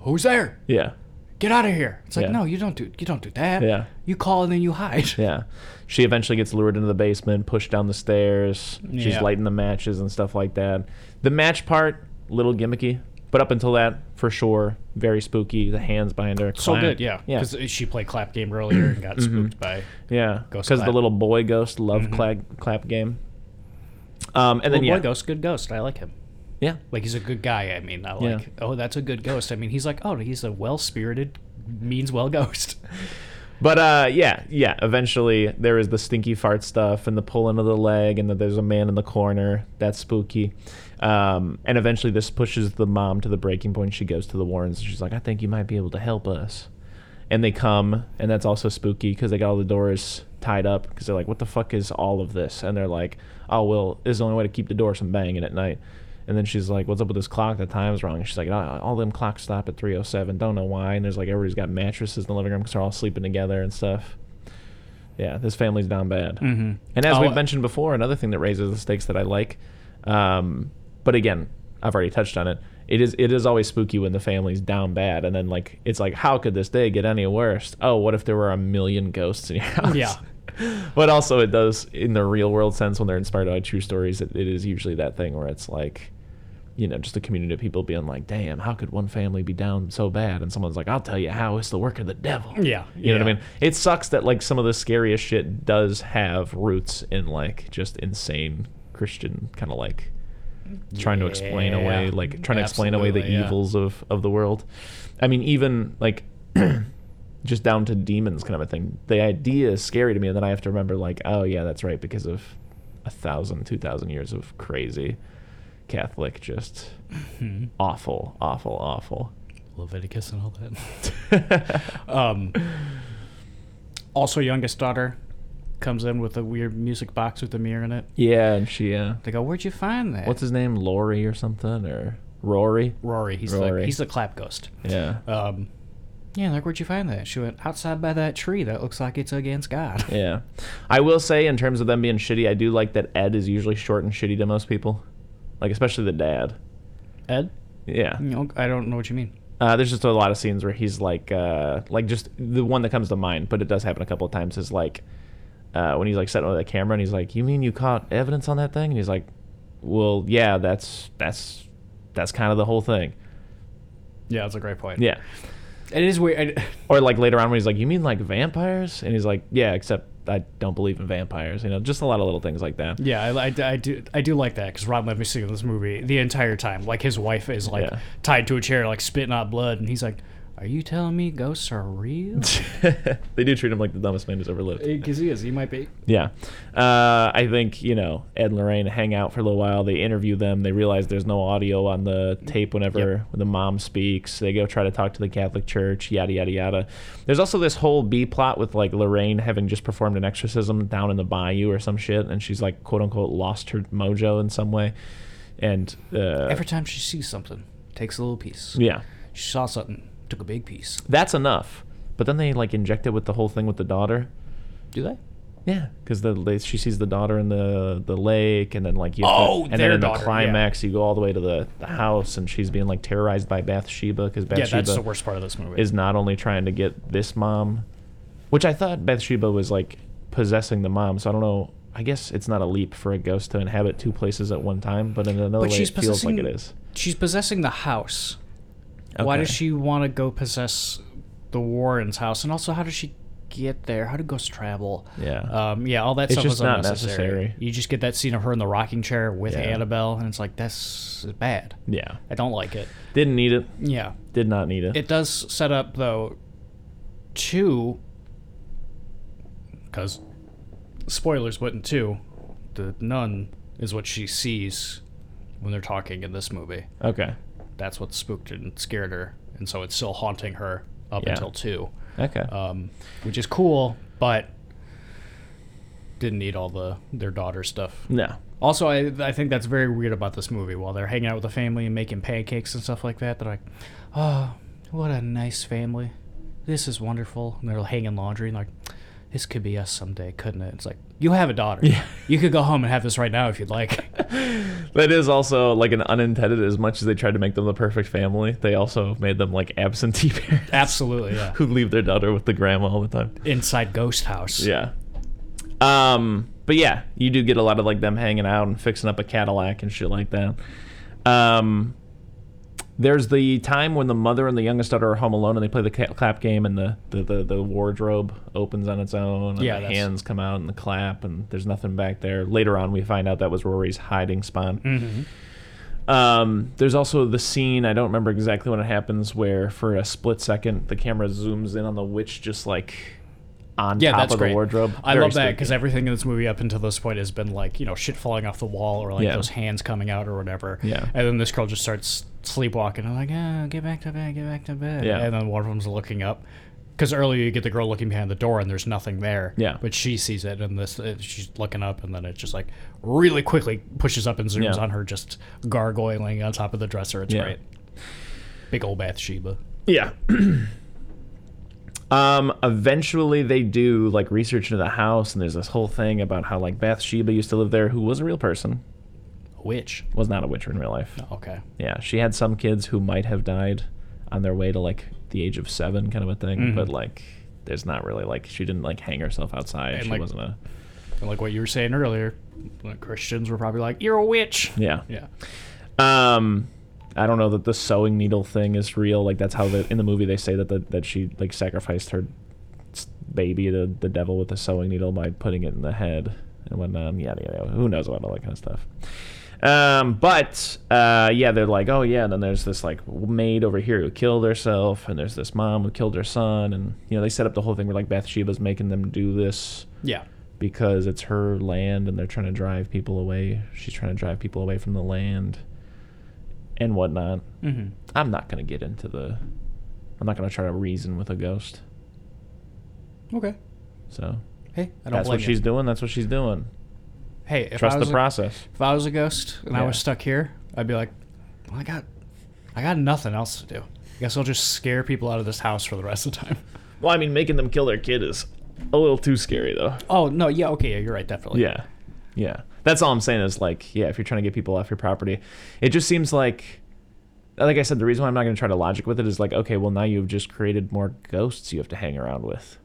who's there? Yeah. Get out of here. It's like, Yeah. no, you don't do you don't do that. Yeah. You call and then you hide. Yeah. She eventually gets lured into the basement, pushed down the stairs. She's Yeah. lighting the matches and stuff like that. The match part, little gimmicky, but up until that, for sure, very spooky. The hands behind her. So clap. good, yeah. Yeah. Because she played clap game earlier and got spooked by. Yeah. Because the little boy ghost love clap, clap game. Um, and then, Little yeah. boy ghost, good ghost. I like him. Yeah. Like he's a good guy. I mean, Yeah. like. Oh, that's a good ghost. I mean, he's like, oh, he's a well-spirited, means well ghost. But uh, yeah, yeah. Eventually, there is the stinky fart stuff and the pulling of the leg, and that there's a man in the corner. That's spooky. Um, and eventually, this pushes the mom to the breaking point. She goes to the Warrens. And she's like, "I think you might be able to help us." And they come, and that's also spooky because they got all the doors tied up because they're like, "What the fuck is all of this?" And they're like, "Oh well, this is the only way to keep the doors from banging at night." And then she's like, "What's up with this clock? The time's wrong." And she's like, "Oh, "All them clocks stop at 3:07. Don't know why." And there's like everybody's got mattresses in the living room because they're all sleeping together and stuff. Yeah, this family's down bad. Mm-hmm. And as Oh, we've mentioned before, another thing that raises the stakes that I like, um, but again, I've already touched on it. It is it is always spooky when the family's down bad, and then like it's like, how could this day get any worse? Oh, what if there were a million ghosts in your house? Yeah. but also it does in the real world sense when they're inspired by true stories. It, it is usually that thing where it's like, you know, just a community of people being like, "Damn, how could one family be down so bad?" And someone's like, "I'll tell you how. It's the work of the devil." Yeah, you know what I mean. It sucks that like some of the scariest shit does have roots in like just insane Christian kind of like trying to explain away like trying to explain away the yeah. evils of of the world. I mean, even like just down to demons kind of a thing. The idea is scary to me, and then I have to remember like, oh yeah, that's right, because of a thousand, two thousand years of crazy Catholic, just Hmm. awful, awful, awful. Leviticus and all that. um, also, youngest daughter comes in with a weird music box with a mirror in it. Yeah, and she, uh, They go, "Where'd you find that?" what's his name, Lori or something, or Rory? Rory? He's Rory. the he's the clap ghost. Yeah, Um, yeah, like where'd you find that? She went outside by that tree. That looks like it's against God. yeah. I will say, in terms of them being shitty, I do like that Ed is usually short and shitty to most people, like especially the dad. Ed? Yeah. No, I don't know what you mean. Uh, there's just a lot of scenes where he's like, uh, like just the one that comes to mind, but it does happen a couple of times. Is like uh, when he's like sitting with the camera and he's like, "You mean you caught evidence on that thing?" And he's like, "Well, yeah, that's that's that's kind of the whole thing." Yeah, that's a great point. Yeah. it is weird. I, Or like later on when he's like, "You mean like vampires?" And he's like, "Yeah, except I don't believe in vampires." You know, just a lot of little things like that. Yeah, I, I, I do I do like that because Ron Livingston in this movie the entire time, like his wife is like Yeah. tied to a chair, like spitting out blood, and he's like, "Are you telling me ghosts are real?" they do treat him like the dumbest man who's ever lived. Because he is, he might be. Yeah. Uh, I think, you know, Ed and Lorraine hang out for a little while. They interview them. They realize there's no audio on the tape whenever the mom speaks. They go try to talk to the Catholic Church, yada, yada, yada. There's also this whole B plot with, like, Lorraine having just performed an exorcism down in the bayou or some shit. And she's, like, quote unquote, lost her mojo in some way. And, uh, Every time she sees something, takes a little piece. yeah. She saw something, took a big piece. That's enough. But then they, like, inject it with the whole thing with the daughter. Do they? Yeah, because the they, she sees the daughter in the the lake, and then like you to- Oh, and then in the daughter, yeah. climax you go all the way to the, the house, and she's being like terrorized by Bathsheba because Yeah, that's the worst part of this movie. is not only trying to get this mom, which I thought Bathsheba was like possessing the mom. So I don't know. I guess it's not a leap for a ghost to inhabit two places at one time, but in another but way it feels like it is. She's possessing the house. Why does she want to go possess the Warrens' house? And also, how does she get there? How do ghosts travel? Yeah. Um, yeah, all that It's stuff just was not unnecessary. necessary. You just get that scene of her in the rocking chair with Yeah. Annabelle, and it's like that's bad. Yeah. I don't like it. Didn't need it. Yeah, Did not need it. it does set up though. Two, because spoilers, but in two, the nun is what she sees when they're talking in this movie. okay. That's what spooked and scared her, and so it's still haunting her up Yeah. until two, Okay. um, which is cool, but didn't need all the their daughter stuff. no. Also, I I think that's very weird about this movie. While they're hanging out with the family and making pancakes and stuff like that, they're like, "Oh, what a nice family! This is wonderful." And they're hanging laundry and like, "This could be us someday, couldn't it?" It's like you have a daughter. Yeah. You could go home and have this right now if you'd like. That is also like an unintended. As much as they tried to make them the perfect family, they also made them like absentee parents Absolutely, yeah. who leave their daughter with the grandma all the time. Inside Ghost House. Yeah. Um, but yeah, you do get a lot of like them hanging out and fixing up a Cadillac and shit like that. Um, there's the time when the mother and the youngest daughter are home alone and they play the clap game and the, the, the, the wardrobe opens on its own and Yeah, the hands come out and the clap and there's nothing back there. Later on, we find out that was Rory's hiding spot. hmm Um, there's also the scene, I don't remember exactly when it happens, where for a split second the camera zooms in on the witch just like on Yeah, top that's of great. the wardrobe. I Very love that because everything in this movie up until this point has been like you know shit falling off the wall or like Yeah. those hands coming out or whatever. Yeah. And then this girl just starts sleepwalking. I'm like, oh, get back to bed, get back to bed. Yeah. And then one of them's looking up. Because earlier you get the girl looking behind the door and there's nothing there. Yeah. But she sees it and this uh, she's looking up and then it just like really quickly pushes up and zooms Yeah. on her just gargoyling on top of the dresser. It's Yeah. great. Big old Bathsheba. Yeah. um, eventually they do like research into the house, and there's this whole thing about how like Bathsheba used to live there, who was a real person, A witch. was not a witch in real life. Okay. Yeah, she had some kids who might have died on their way to like the age of seven, kind of a thing, Mhm. but like there's not really like she didn't like hang herself outside. And, she like- wasn't a And like what you were saying earlier, like Christians were probably like, "You're a witch." yeah. Yeah. Um, I don't know that the sewing needle thing is real. Like that's how the in the movie they say that the, that she like sacrificed her baby to the devil with a sewing needle by putting it in the head and whatnot. Yada yada. Who knows about all that kind of stuff. Um, but uh, yeah, they're like, oh yeah. And then there's this like maid over here who killed herself, and there's this mom who killed her son, and you know they set up the whole thing where like Bathsheba's making them do this Yeah. because it's her land and they're trying to drive people away. She's trying to drive people away from the land and whatnot. Mm-hmm. I'm not going to get into the. I'm not going to try to reason with a ghost. Okay. So Hey, I don't that's what you. she's doing. That's what she's doing. Hey, if Trust the a, process. if I was a ghost and I was stuck here, I'd be like, well, I got, I got nothing else to do. I guess I'll just scare people out of this house for the rest of the time. Well, I mean, making them kill their kid is a little too scary, though. Oh no, yeah, okay, yeah, you're right, definitely. Yeah. Yeah. That's all I'm saying is like, yeah, if you're trying to get people off your property, it just seems like like I said, the reason why I'm not going to try to logic with it is like, okay, well now you've just created more ghosts you have to hang around with.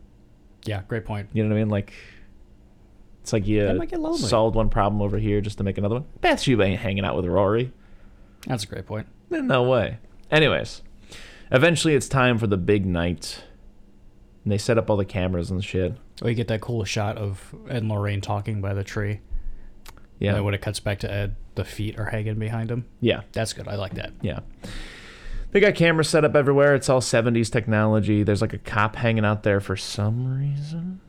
Yeah, great point. You know what I mean? Like, it's like you That might get lonely. solved one problem over here just to make another one. Bathsheba ain't hanging out with Rory. That's a great point. No way. Anyways, eventually it's time for the big night. And they set up all the cameras and shit. Oh, you get that cool shot of Ed and Lorraine talking by the tree. Yeah. When it cuts back to Ed, the feet are hanging behind him. yeah. That's good. I like that. Yeah. They got cameras set up everywhere. It's all 70s technology. There's like a cop hanging out there for some reason.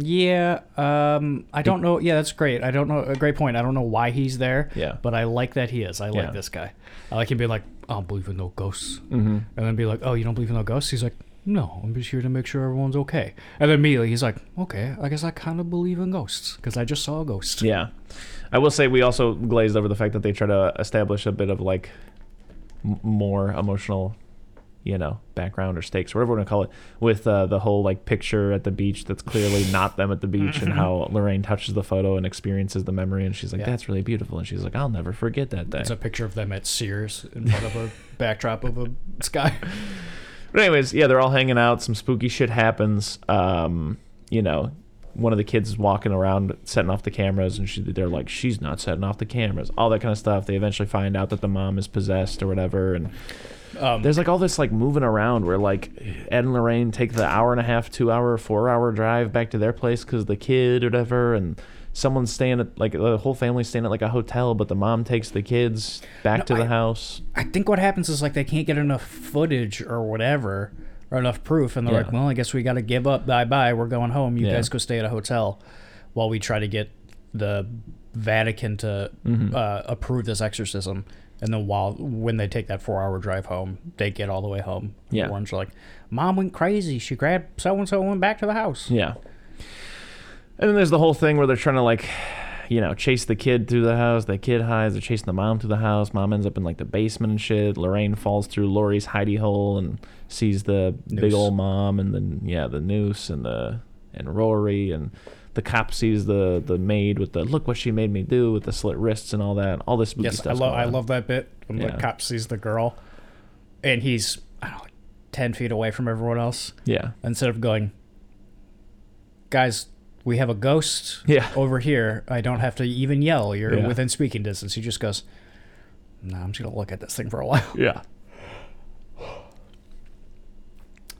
Yeah, um, I don't know. Yeah, that's great. I don't know. A great point. I don't know why he's there. Yeah. But I like that he is. I like Yeah. this guy. I like him being like, I don't believe in no ghosts. Mm-hmm. And then be like, oh, you don't believe in no ghosts? He's like, no, I'm just here to make sure everyone's okay. And then immediately he's like, okay, I guess I kind of believe in ghosts because I just saw a ghost. Yeah. I will say we also glazed over the fact that they try to establish a bit of like m- more emotional, you know, background or stakes, whatever we're going to call it, with uh, the whole like picture at the beach that's clearly not them at the beach and how Lorraine touches the photo and experiences the memory. And she's like, Yeah. that's really beautiful. And she's like, I'll never forget that day. It's a picture of them at Sears in front of a backdrop of a sky. But anyways, yeah, they're all hanging out. Some spooky shit happens. Um, you know, one of the kids is walking around setting off the cameras, and she, they're like, "She's not setting off the cameras." All that kind of stuff. They eventually find out that the mom is possessed or whatever, and Um, there's like all this like moving around where like Ed and Lorraine take the hour and a half, two hour, four hour drive back to their place because the kid or whatever, and someone's staying at like the whole family's staying at like a hotel, but the mom takes the kids back No, to the I- house. I think what happens is like they can't get enough footage or whatever or enough proof, and they're Yeah. like, "Well, I guess we got to give up. Bye bye. We're going home. You Yeah. guys go stay at a hotel while we try to get the Vatican to Mm-hmm. uh, approve this exorcism." And then while when they take that four hour drive home, they get all the way home. Yeah. the ones are like, "Mom went crazy. She grabbed so and so and went back to the house." Yeah. And then there's the whole thing where they're trying to like, you know, chase the kid through the house. The kid hides. They're chasing the mom through the house. Mom ends up in like the basement and shit. Lorraine falls through Lori's hidey hole and sees the big old mom and then yeah, the noose and the and Rory and the cop sees the the maid with the look what she made me do with the slit wrists and all that. All this spooky Yes, I love I love that bit when Yeah. the cop sees the girl, and he's I don't know, ten feet away from everyone else. Yeah. instead of going, guys, we have a ghost Yeah. over here. I don't have to even yell. You're Yeah. within speaking distance. He just goes, no, I'm just going to look at this thing for a while. Yeah.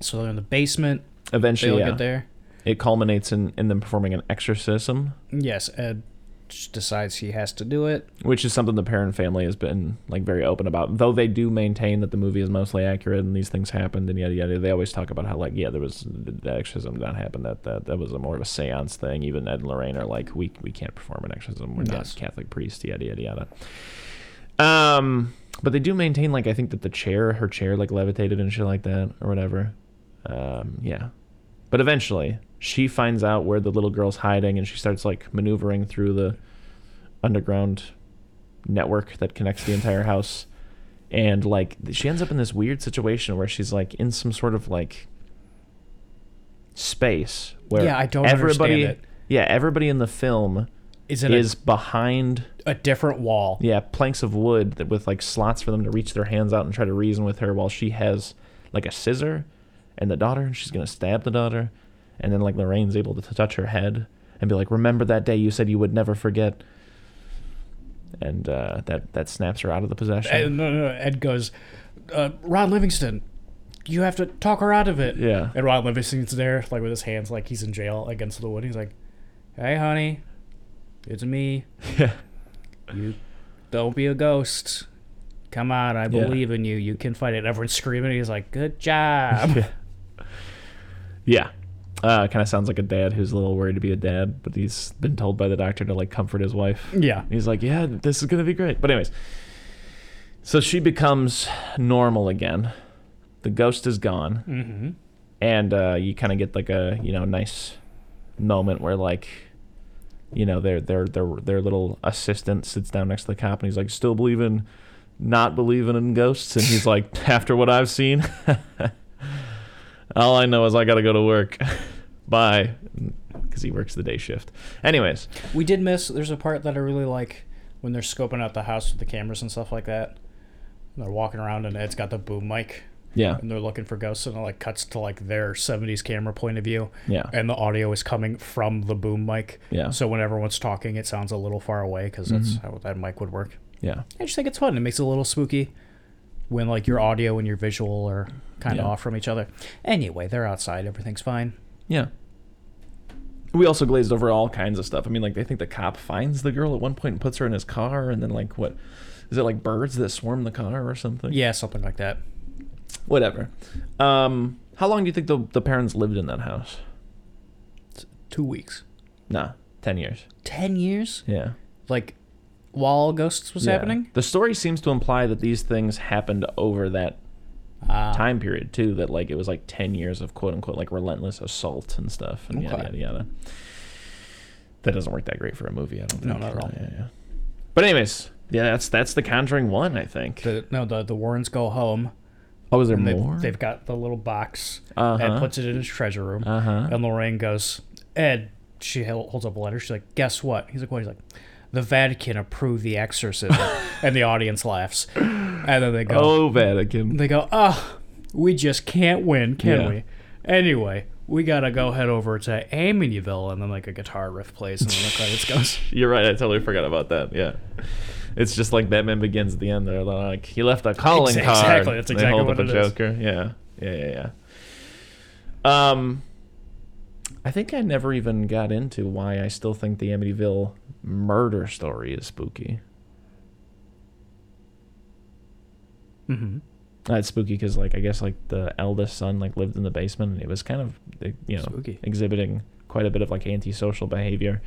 So they're in the basement. They Eventually, all yeah, there. it culminates in, in them performing an exorcism. Yes, Ed decides he has to do it. which is something the Perron family has been like very open about. Though they do maintain that the movie is mostly accurate and these things happened and yada yada they always talk about how like yeah there was the exorcism that happened that that, that was a more of a seance thing. Even ed and lorraine are like we, we can't perform an exorcism. We're not Yes. catholic priests yada yada yada. Um but they do maintain like i think that the chair her chair like levitated and shit like that or whatever. Um yeah. But eventually she finds out where the little girl's hiding and she starts like maneuvering through the underground network that connects the entire house and like she ends up in this weird situation where she's like in some sort of like space where Yeah, I don't everybody understand it. yeah everybody in the film Is is behind a, a different wall? yeah planks of wood that with like slots for them to reach their hands out and try to reason with her while she has like a scissor and the daughter and she's gonna stab the daughter and then like Lorraine's able to touch her head and be like, "Remember that day you said you would never forget." And uh, that that snaps her out of the possession. Ed, no, no, no, Ed goes, uh, Ron Livingston, you have to talk her out of it. Yeah. And Ron Livingston's there, like with his hands like he's in jail against the wood. He's like, Hey, honey, it's me. yeah. You don't be a ghost. Come on, I Yeah. believe in you. You can fight it. Everyone's screaming. He's like, Good job. yeah. Yeah. Uh, kind of sounds like a dad who's a little worried to be a dad, but he's been told by the doctor to like comfort his wife. yeah. He's like, yeah, this is gonna be great. But anyways, so she becomes normal again. The ghost is gone, Mm-hmm. and uh, you kind of get like a you know nice moment where like, you know, their their their their little assistant sits down next to the cop, and he's like, still believing, not believing in ghosts, and he's like, after what I've seen, all I know is I gotta go to work. Bye, because he works the day shift. Anyways, We did miss. There's a part that I really like when they're scoping out the house with the cameras and stuff like that. And they're walking around and Ed's got the boom mic yeah, and they're looking for ghosts and it like cuts to like their 70s camera point of view yeah, and the audio is coming from the boom mic. yeah, So when everyone's talking, it sounds a little far away because that's Mhm. how that mic would work. yeah. I just think it's fun. It makes it a little spooky when like your audio and your visual are kind of Yeah. off from each other. Anyway, they're outside. Everything's fine. Yeah. We also glazed over all kinds of stuff. I mean, like they think the cop finds the girl at one point and puts her in his car, and then like what? Is it like birds that swarm the car or something? Yeah, something like that. Whatever. Um, how long do you think the the parents lived in that house? Two weeks. Nah, ten years. Ten years? Yeah. Like while Ghosts was Yeah. happening? The story seems to imply that these things happened over that Ah. time period too. That like it was like ten years of quote unquote like relentless assault and stuff and yada Okay. yada yada. That doesn't work that great for a movie. I don't think. No, not at all. Yeah, yeah. But anyways, yeah, that's that's the Conjuring one. I think. The, no, the the Warrens go home. oh, is there And they've, more? they've got the little box. Uh-huh. Ed puts it in his treasure room. Uh huh. And Lorraine goes, Ed, she holds up a letter. She's like, guess what? He's like, what? He's like, the Vatican approved the exorcism. and the audience laughs. And then they go, Oh, Vatican. they go, oh, we just can't win, can Yeah. we? Anyway, we gotta go head over to Amityville. And then like a guitar riff plays and then the credits goes. You're right. I totally forgot about that. Yeah. It's just like Batman Begins at the end. They're like, he left a calling Ex- card. exactly, that's exactly They exactly hold what up a it is. Joker. Yeah. Yeah, yeah, yeah. Um, I think I never even got into why I still think the Amityville murder story is spooky. hmm Uh, it's spooky because, like, I guess like the eldest son like lived in the basement and it was kind of, you know, Spooky. exhibiting quite a bit of like antisocial behavior.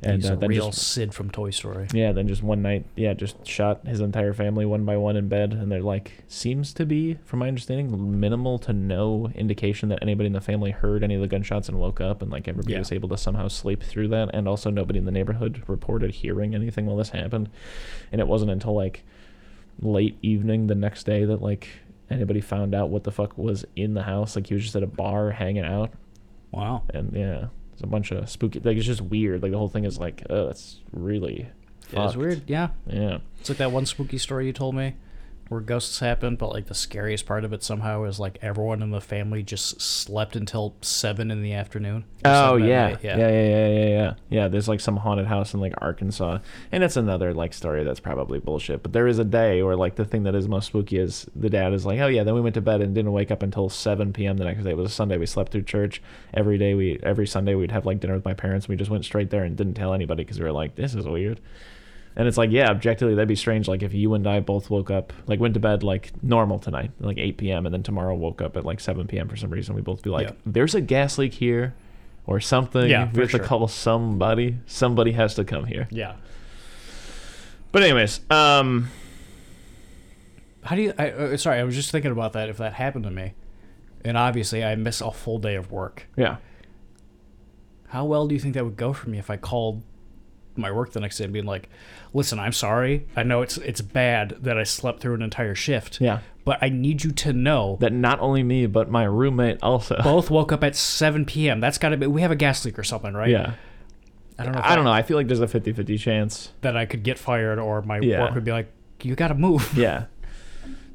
And He's uh, a then real just Sid from Toy Story. Yeah, then just one night, yeah, just shot his entire family one by one in bed, and there like seems to be, from my understanding, minimal to no indication that anybody in the family heard any of the gunshots and woke up, and like everybody Yeah. was able to somehow sleep through that, and also nobody in the neighborhood reported hearing anything while this happened, and it wasn't until like late evening the next day that like anybody found out what the fuck was in the house. Like he was just at a bar hanging out, Wow. and yeah, it's a bunch of spooky. Like it's just weird. Like the whole thing is like, oh, it's really. It is fucked. weird. Yeah. Yeah. It's like that one spooky story you told me where ghosts happen, but like the scariest part of it somehow is like everyone in the family just slept until seven in the afternoon. Oh seven yeah. yeah, yeah, yeah, yeah, yeah, yeah. There's like some haunted house in like Arkansas, and it's another like story that's probably bullshit. But there is a day where like the thing that is most spooky is the dad is like, oh yeah, then we went to bed and didn't wake up until 7 p.m. the next day. It was a Sunday. We slept through church every day. We every Sunday we'd have like dinner with my parents. We just went straight there and didn't tell anybody because we were like, this is weird. And it's like, yeah, objectively, that'd be strange. Like if you and I both woke up, like went to bed like normal tonight, like 8 p.m., and then tomorrow woke up at like 7 p.m. for some reason, we'd both be like, Yeah. there's a gas leak here or something. Yeah, we have sure. to call somebody. Somebody has to come here. Yeah. But anyways, um, How do you? I, uh, sorry, I was just thinking about that. If that happened to me, and obviously I miss a full day of work, yeah, how well do you think that would go for me if I called my work the next day and being like, "Listen, I'm sorry. I know it's it's bad that I slept through an entire shift. yeah. but I need you to know That not only me but my roommate also. both woke up at 7 p.m. That's got to be. We have a gas leak or something, right? Yeah. I don't know. If I don't know. I feel like there's a 50-50 chance. that I could get fired, or my Yeah. work would be like, "You got to move." Yeah.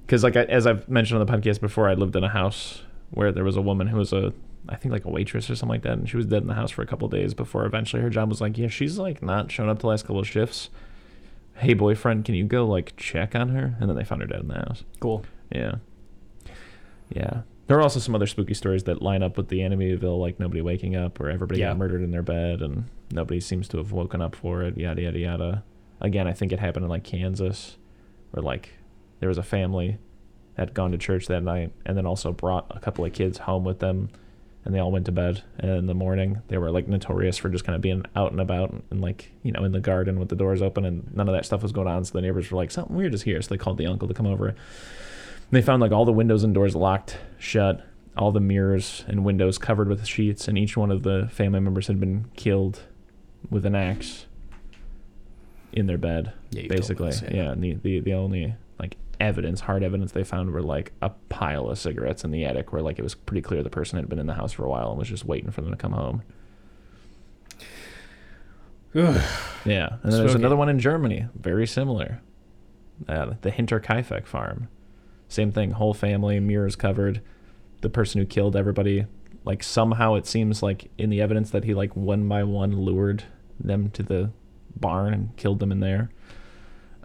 Because like I, as I've mentioned on the podcast before, I lived in a house where there was a woman who was a I think like a waitress or something like that, and she was dead in the house for a couple days before eventually her job was like, yeah, she's like not showing up the last couple of shifts. Hey boyfriend, can you go like check on her? And then they found her dead in the house. Cool. Yeah. Yeah. There are also some other spooky stories that line up with the Amityville, like nobody waking up or everybody Yeah. got murdered in their bed and nobody seems to have woken up for it, yada, yada, yada. Again, I think it happened in like Kansas where like there was a family that had gone to church that night and then also brought a couple of kids home with them and they all went to bed and in the morning they were like notorious for just kind of being out and about and, and like you know in the garden with the doors open and none of that stuff was going on so the neighbors were like something weird is here so they called the uncle to come over they found like all the windows and doors locked shut, all the mirrors and windows covered with sheets, and each one of the family members had been killed with an axe in their bed. Yeah, you told me basically, this, yeah. And the, the the only evidence, hard evidence they found were like a pile of cigarettes in the attic, where like it was pretty clear the person had been in the house for a while and was just waiting for them to come home. Ugh. Yeah, and then there's another one in Germany, very similar. Uh, the Hinterkaifeck farm, same thing. Whole family, mirrors covered. The person who killed everybody, like somehow it seems like in the evidence that he like one by one lured them to the barn and killed them in there.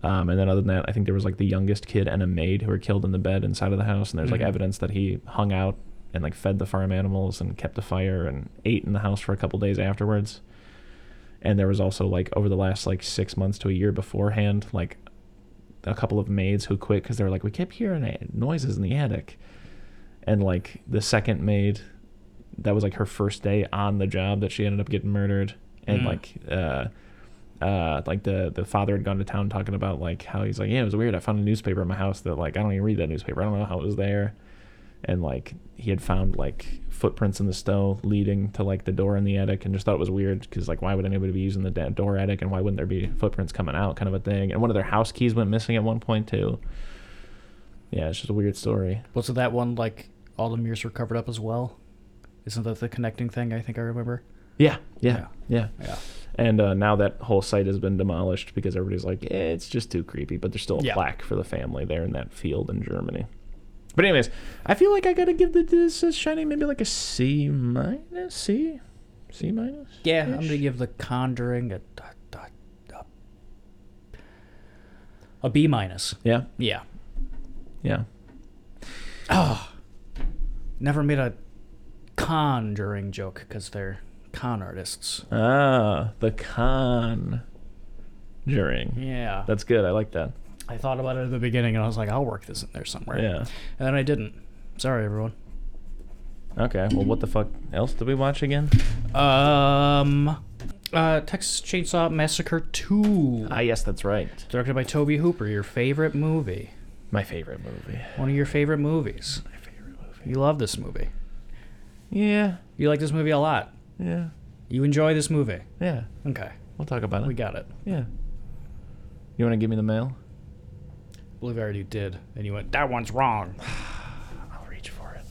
Um, and then other than that, I think there was like the youngest kid and a maid who were killed in the bed inside of the house. And there's like Mhm. evidence that he hung out and like fed the farm animals and kept a fire and ate in the house for a couple days afterwards and there was also like over the last like six months to a year beforehand like a couple of maids who quit because they were like we kept hearing a- noises in the attic and like the second maid that was like her first day on the job that she ended up getting murdered and Mm. like uh uh like the the father had gone to town talking about like how he's like yeah it was weird i found a newspaper in my house that like i don't even read that newspaper i don't know how it was there and like he had found like footprints in the snow leading to like the door in the attic and just thought it was weird because like why would anybody be using the door attic and why wouldn't there be footprints coming out kind of a thing and one of their house keys went missing at one point too yeah it's just a weird story Wasn't that one like all the mirrors were covered up as well? Isn't that the connecting thing? I think I remember. yeah yeah yeah, Yeah. And uh, now that whole site has been demolished because everybody's like yeah, it's just too creepy but there's still a Yeah. plaque for the family there in that field in germany but anyways i feel like i gotta give the, this uh, shining maybe like a c minus c c minus Yeah, I'm gonna give the Conjuring a a, a, a B minus. yeah Yeah. yeah Oh, never made a Conjuring joke because they're con artists. Ah, the con during. Yeah. That's good. I like that. I thought about it at the beginning and I was like, I'll work this in there somewhere. Yeah. And then I didn't. Sorry, everyone. Okay. Well, what the fuck else did we watch again? Um, uh, Texas Chainsaw Massacre 2. Ah, yes, that's right. Directed by Tobe Hooper, your favorite movie. My favorite movie. One of your favorite movies. My favorite movie. You love this movie. Yeah. You like this movie a lot. Yeah. You enjoy this movie. Yeah. Okay. We'll talk about it. We got it. Yeah. You want to give me the mail? I believe I already did. And you went, that one's wrong. I'll reach for it.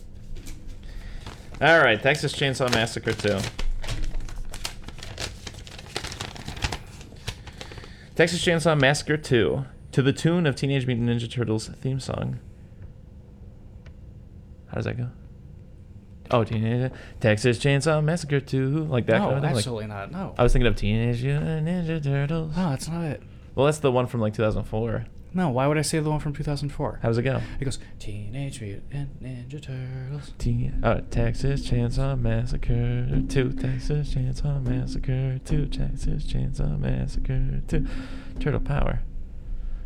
All right, Texas Chainsaw Massacre 2. Texas Chainsaw Massacre 2 to the tune of Teenage Mutant Ninja Turtles theme song. How does that go? Oh, Teenage Texas Chainsaw Massacre 2, like that no, kind of thing. Like, absolutely not. No. I was thinking of Teenage Mutant Ninja Turtles. no, that's not it. Well, that's the one from like 2004. No, why would I say the one from 2004? How does it go? It goes, Teenage Mutant Ninja Turtles. T- uh, Texas Chainsaw Massacre 2, Texas Chainsaw Massacre 2, Texas Chainsaw Massacre 2, Turtle Power.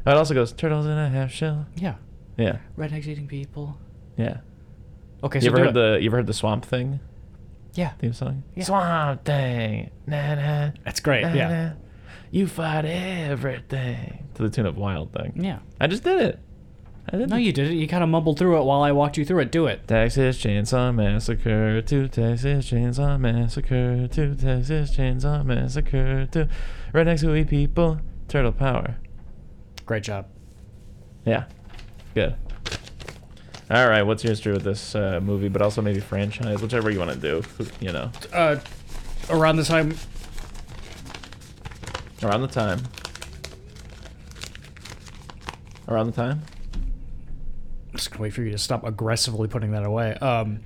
Oh, it also goes Turtles in a Half Shell. Yeah. Yeah, Rednecks eating people. yeah. Okay, you so ever do heard it. the you ever heard the Swamp Thing Yeah. theme song? Yeah. Swamp Thing, na na. That's great. na, Yeah. na. You fight everything to the tune of Wild Thing. Yeah. I just did it. I did No, you did it. You kind of mumbled through it while I walked you through it. Do it. Texas Chainsaw Massacre 2, Texas Chainsaw Massacre 2, Texas Chainsaw Massacre 2. Rednecks who eat people, turtle power. Great job. Yeah, good. All right, what's your history with this uh, movie, but also maybe franchise, whichever you want to do, you know, Uh, around the time. around the time. Around the time? I'm just gonna wait for you to stop aggressively putting that away. Um,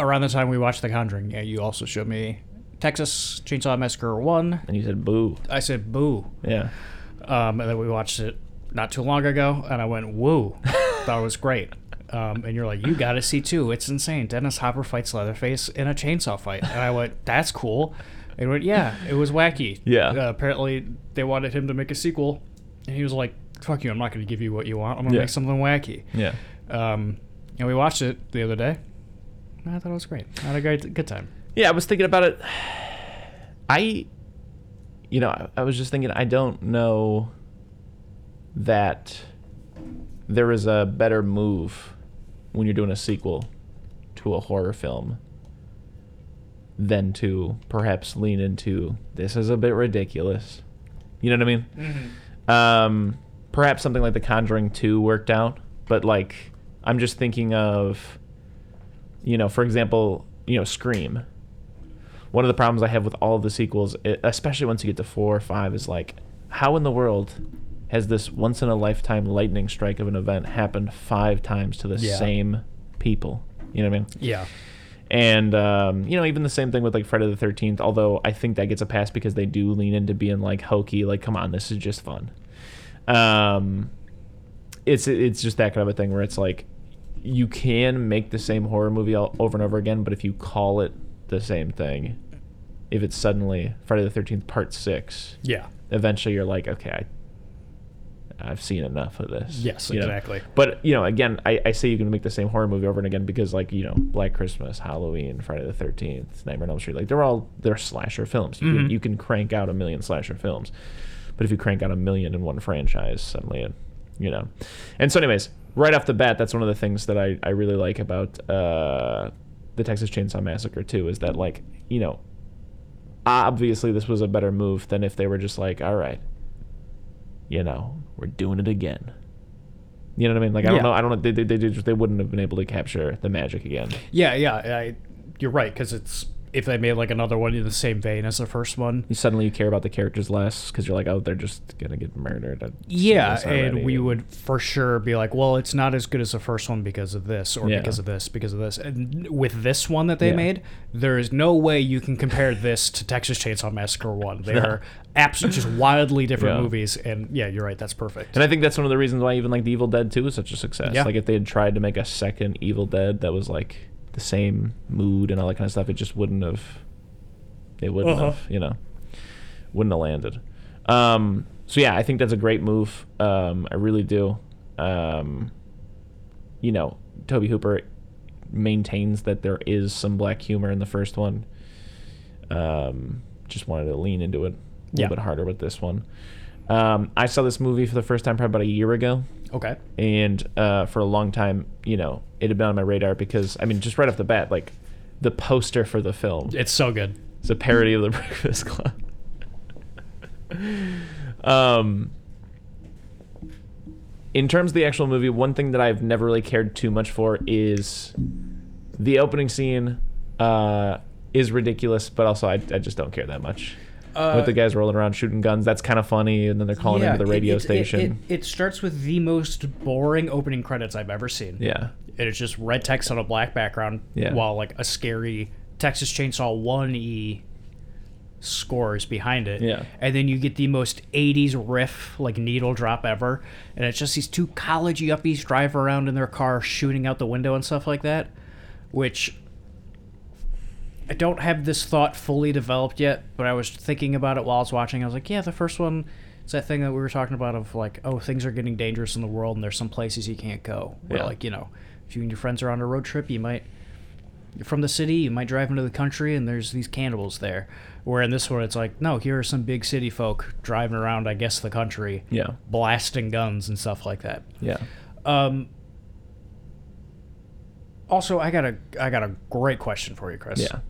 around the time we watched The Conjuring, yeah, you also showed me Texas Chainsaw Massacre one. And you said boo. I said boo, Yeah. um, and then we watched it not too long ago, and I went woo. Thought it was great. Um, and you're like, you got to see too. It's insane. Dennis Hopper fights Leatherface in a chainsaw fight, and I went, that's cool. And he went, yeah, it was wacky. Yeah. Uh, apparently, they wanted him to make a sequel, and he was like, fuck you, I'm not going to give you what you want. I'm going to Yeah. make something wacky. Yeah. Um, and we watched it the other day. and I thought it was great. I had a great, good time. Yeah, I was thinking about it. I, you know, I, I was just thinking, I don't know that there is a better move when you're doing a sequel to a horror film than to perhaps lean into this is a bit ridiculous. You know what I mean? Um, perhaps something like The Conjuring 2 worked out, but like, I'm just thinking of, you know, for example, you know, Scream one of the problems I have with all of the sequels, especially once you get to four or five, is like, how in the world has this once in a lifetime lightning strike of an event happened five times to the Yeah. same people? You know what I mean? Yeah. And um, you know, even the same thing with like Friday the Thirteenth. Although I think that gets a pass because they do lean into being like hokey, like, come on, this is just fun. Um, it's it's just that kind of a thing where it's like you can make the same horror movie all, over and over again, but if you call it the same thing, if it's suddenly Friday the Thirteenth Part Six, Yeah. eventually you're like, okay, I, I've seen enough of this. Yes, you know? exactly. But you know, again, I, I say you can make the same horror movie over and again because, like, you know, Black Christmas, Halloween, Friday the Thirteenth, Nightmare on Elm Street, like they're all they're slasher films. You can Mhm. you can crank out a million slasher films, but if you crank out a million in one franchise, suddenly, it, you know. And so, anyways, right off the bat, that's one of the things that I I really like about uh, the Texas Chainsaw Massacre too is that like you know, obviously this was a better move than if they were just like, all right, you know, we're doing it again. You know what I mean? Like I don't Yeah. know. I don't know. They, they, they, just, they wouldn't have been able to capture the magic again. Yeah, yeah. I, you're right, because it's if they made like another one in the same vein as the first one. You suddenly you care about the characters less because you're like, oh, they're just gonna get murdered. Yeah, and we would for sure be like, well, it's not as good as the first one because of this, or Yeah. because of this, because of this. And with this one that they Yeah. made, there is no way you can compare this to Texas Chainsaw Massacre one. They are absolutely just wildly different Yeah. movies, and yeah, you're right. That's perfect. And I think that's one of the reasons why even like the Evil Dead 2 was such a success. Like if they had tried to make a second Evil Dead that was like the same mood and all that kind of stuff, it just wouldn't have. It wouldn't Uh-huh. have, you know, wouldn't have landed. Um, so yeah, I think that's a great move. Um, I really do. Um, you know, Tobe Hooper maintains that there is some black humor in the first one. Um, just wanted to lean into it a little Yeah. bit harder with this one. Um, I saw this movie for the first time probably about a year ago, okay. and uh, for a long time, you know, it had been on my radar because I mean, just right off the bat, like the poster for the film It's so good. it's a parody of the Breakfast Club. um, in terms of the actual movie, one thing that I've never really cared too much for is the opening scene. Uh, is ridiculous, but also I, I just don't care that much. Uh, With the guys rolling around shooting guns, that's kind of funny, and then they're calling into the radio it- it- station. It, it starts with the most boring opening credits I've ever seen. yeah, and it's just red text on a black background Yeah. while like a scary Texas Chainsaw 1E scores behind it. Yeah. And then you get the most 80s riff like needle drop ever and it's just these two college yuppies drive around in their car shooting out the window and stuff like that, which I don't have this thought fully developed yet, but I was thinking about it while I was watching. I was like, yeah, the first one it's that thing that we were talking about of like, oh, things are getting dangerous in the world and there's some places you can't go. Where Yeah. like, you know, if you and your friends are on a road trip, you might from the city, you might drive into the country and there's these cannibals there. Where in this one it's like, no, here are some big city folk driving around, I guess, the country, yeah, blasting guns and stuff like that. yeah, Um also I got a I got a great question for you, Chris. yeah,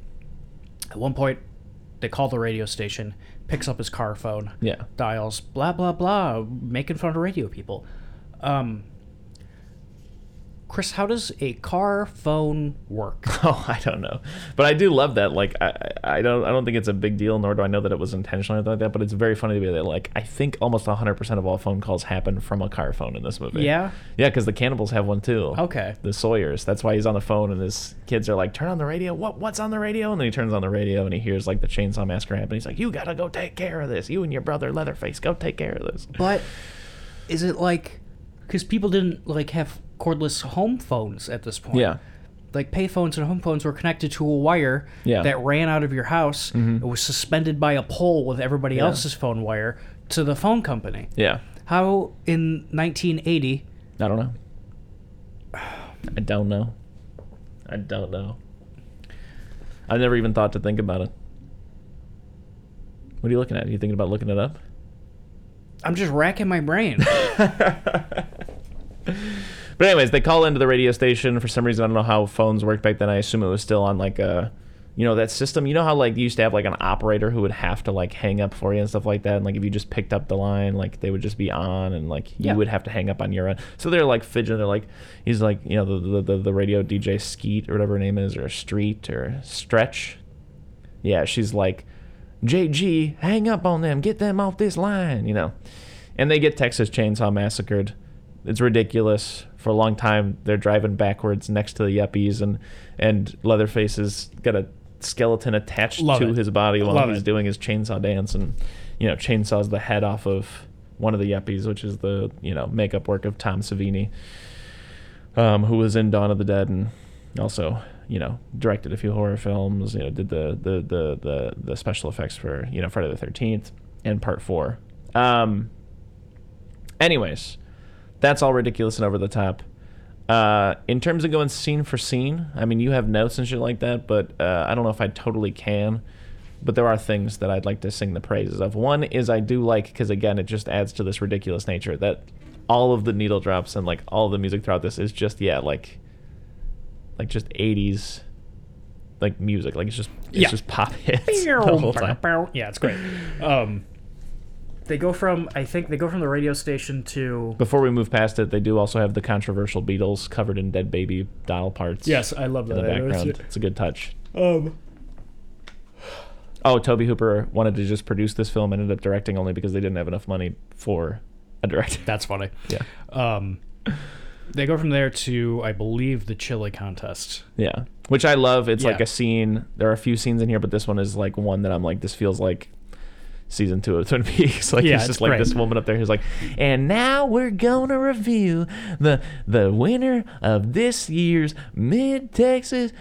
At one point, they call the radio station, picks up his car phone, yeah. dials blah blah blah, making fun of radio people. Um, Chris, how does a car phone work? Oh, I don't know, but I do love that. Like, I, I don't, I don't think it's a big deal, nor do I know that it was intentional or anything like that. But it's very funny to be that, like, I think almost 100 percent of all phone calls happen from a car phone in this movie. Yeah? yeah, because the cannibals have one too. Okay. the Sawyer's. That's why he's on the phone, and his kids are like, "Turn on the radio. What? What's on the radio?" And then he turns on the radio, and he hears like the Chainsaw Massacre happen. He's like, "You gotta go take care of this. You and your brother Leatherface, go take care of this." But is it like because people didn't like have cordless home phones at this point? Yeah. Like payphones and home phones were connected to a wire Yeah. Mm-hmm. that ran out of your house. It was suspended by a pole with everybody else's phone wire to the phone company. Yeah. How in 1980? I don't know. I don't know. I don't know. I never even thought to think about it. What are you looking at? Are you thinking about looking it up? I'm just racking my brain. But anyways, they call into the radio station for some reason. I don't know how phones worked back then. I assume it was still on like a, you know, that system. You know how like you used to have like an operator who would have to like hang up for you and stuff like that. And like if you just picked up the line, like they would just be on, and like Yeah. you would have to hang up on your end. So they're like fidgeting. They're like, he's like, you know, the the, the, the radio DJ Skeet or whatever her name is, or Street or Stretch. Yeah, she's like, JG, hang up on them, get them off this line, you know. And they get Texas Chainsaw massacred. It's ridiculous. For a long time, they're driving backwards next to the yuppies, and and Leatherface has got a skeleton attached Love to it. his body while Love he's it. doing his chainsaw dance, and you know chainsaws the head off of one of the yuppies, which is the you know makeup work of Tom Savini, um, who was in Dawn of the Dead and also you know directed a few horror films. You know did the the the the, the special effects for you know Friday the Thirteenth and Part Four. Um, anyways, that's all ridiculous and over the top. Uh, in terms of going scene for scene, I mean, you have notes and shit like that, but uh, I don't know if I totally can. But there are things that I'd like to sing the praises of. One is I do like because again, it just adds to this ridiculous nature that all of the needle drops and like all the music throughout this is just yeah like like just 80s like music like it's just it's Yeah. just pop hits the whole time. yeah, it's great. Um, they go from I think they go from the radio station to Before we move past it, they do also have the controversial Beatles covered in dead baby doll parts. yes, I love that. in the I noticed background. It's a good touch. Um, Oh, Tobe Hooper wanted to just produce this film, and ended up directing only because they didn't have enough money for a director. that's funny. yeah, Um, they go from there to I believe the chili contest. yeah. Which I love. It's like Yeah. a scene. There are a few scenes in here, but this one is like one that I'm like, this feels like season two of Twin Peaks. like Yeah, it's it's just like great. this woman up there who's like, and now we're gonna review the the winner of this year's Mid Texas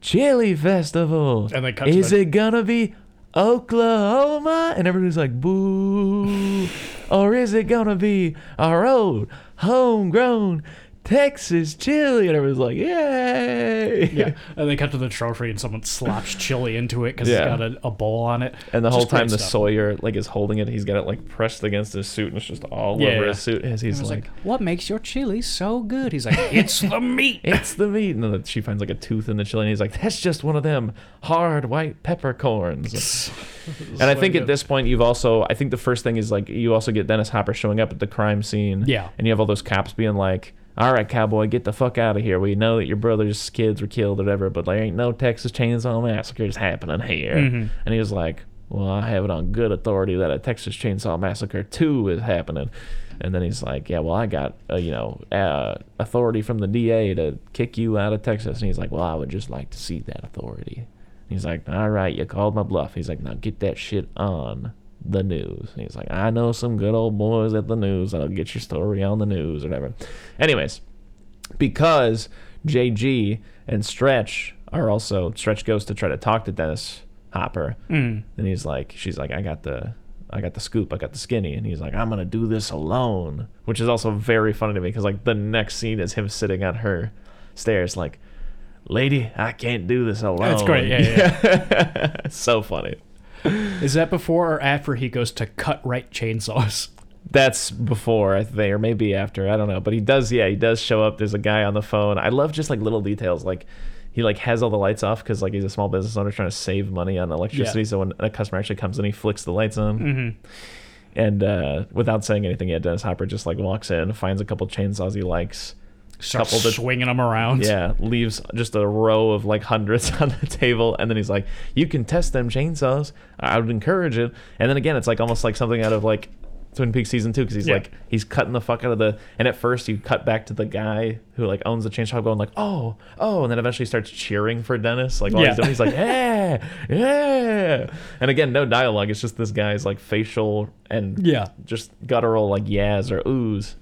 Chili Festival. And they cut to is it gonna be Oklahoma? And everybody's like, boo. or is it gonna be our old homegrown Texas chili? And everybody's like, yay. Yeah, and they cut to the trophy and someone slaps chili into it because Yeah. it's got a, a bowl on it. And the whole time the stuff. Sawyer like is holding it, he's got it like pressed against his suit, and it's just all Yeah, over yeah. his suit as he's like, like, "What makes your chili so good?" He's like, "It's the meat." "It's the meat." And then she finds like a tooth in the chili, and he's like, "That's just one of them hard white peppercorns." and I think at this point, you've also, I think the first thing is like you also get Dennis Hopper showing up at the crime scene, Yeah. and you have all those cops being like. All right, cowboy, get the fuck out of here. We know that your brother's kids were killed or whatever, but there ain't no Texas Chainsaw Massacres happening here. Mhm. And he was like, Well, I have it on good authority that a Texas Chainsaw Massacre 2 is happening. And then he's like, Yeah, well, I got, uh, you know, uh, authority from the DA to kick you out of Texas. And he's like, Well, I would just like to see that authority. He's like, All right, you called my bluff. He's like, Now get that shit on the news. And he's like, I know some good old boys at the news. I'll get your story on the news or whatever. Anyways, because JG and Stretch are also Stretch goes to try to talk to Dennis Hopper, Mm. and he's like, she's like, I got the, I got the scoop, I got the skinny, and he's like, I'm gonna do this alone, which is also very funny to me because like the next scene is him sitting on her stairs like, lady, I can't do this alone. That's great, yeah, yeah. so funny. Is that before or after he goes to cut right chainsaws? That's before I think, or maybe after. I don't know. But he does, yeah, he does show up. There's a guy on the phone. I love just like little details, like he like has all the lights off because like he's a small business owner trying to save money on electricity. Yeah. So when a customer actually comes in, he flicks the lights on, Mm-hmm. and uh, without saying anything, yeah, Dennis Hopper just like walks in, finds a couple chainsaws he likes, Starts couple swinging them around. Yeah, leaves just a row of like hundreds on the table, and then he's like, "You can test them chainsaws. I would encourage it." And then again, it's like almost like something out of like Twin Peaks season two because he's Yeah. like he's cutting the fuck out of the. And at first, you cut back to the guy who like owns the chainsaw, going like, "Oh, oh," and then eventually starts cheering for Dennis. Like all Yeah. he's doing, he's like, "Yeah, yeah." And again, no dialogue. It's just this guy's like facial and Yeah. just guttural like yas or oohs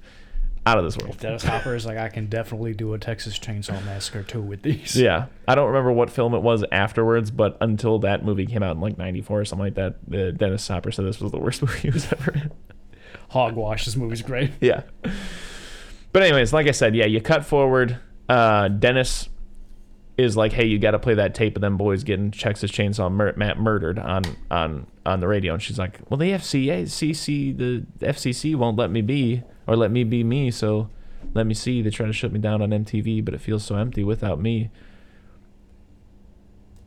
out of this world. Dennis Hopper is like, I can definitely do a Texas Chainsaw Massacre too with these. Yeah, I don't remember what film it was afterwards, but until that movie came out in like '94 or something like that, uh, Dennis Hopper said this was the worst movie he was ever in. Hogwash, this movie's great. yeah. But anyways, like I said, yeah, you cut forward. Uh, Dennis is like, "Hey, you got to play that tape of them boys getting Texas Chainsaw mur- Matt murdered on on on the radio." And she's like, "Well, the FCA, CC, the FCC won't let me be or let me be me, so let me see. They try to shut me down on MTV, but it feels so empty without me."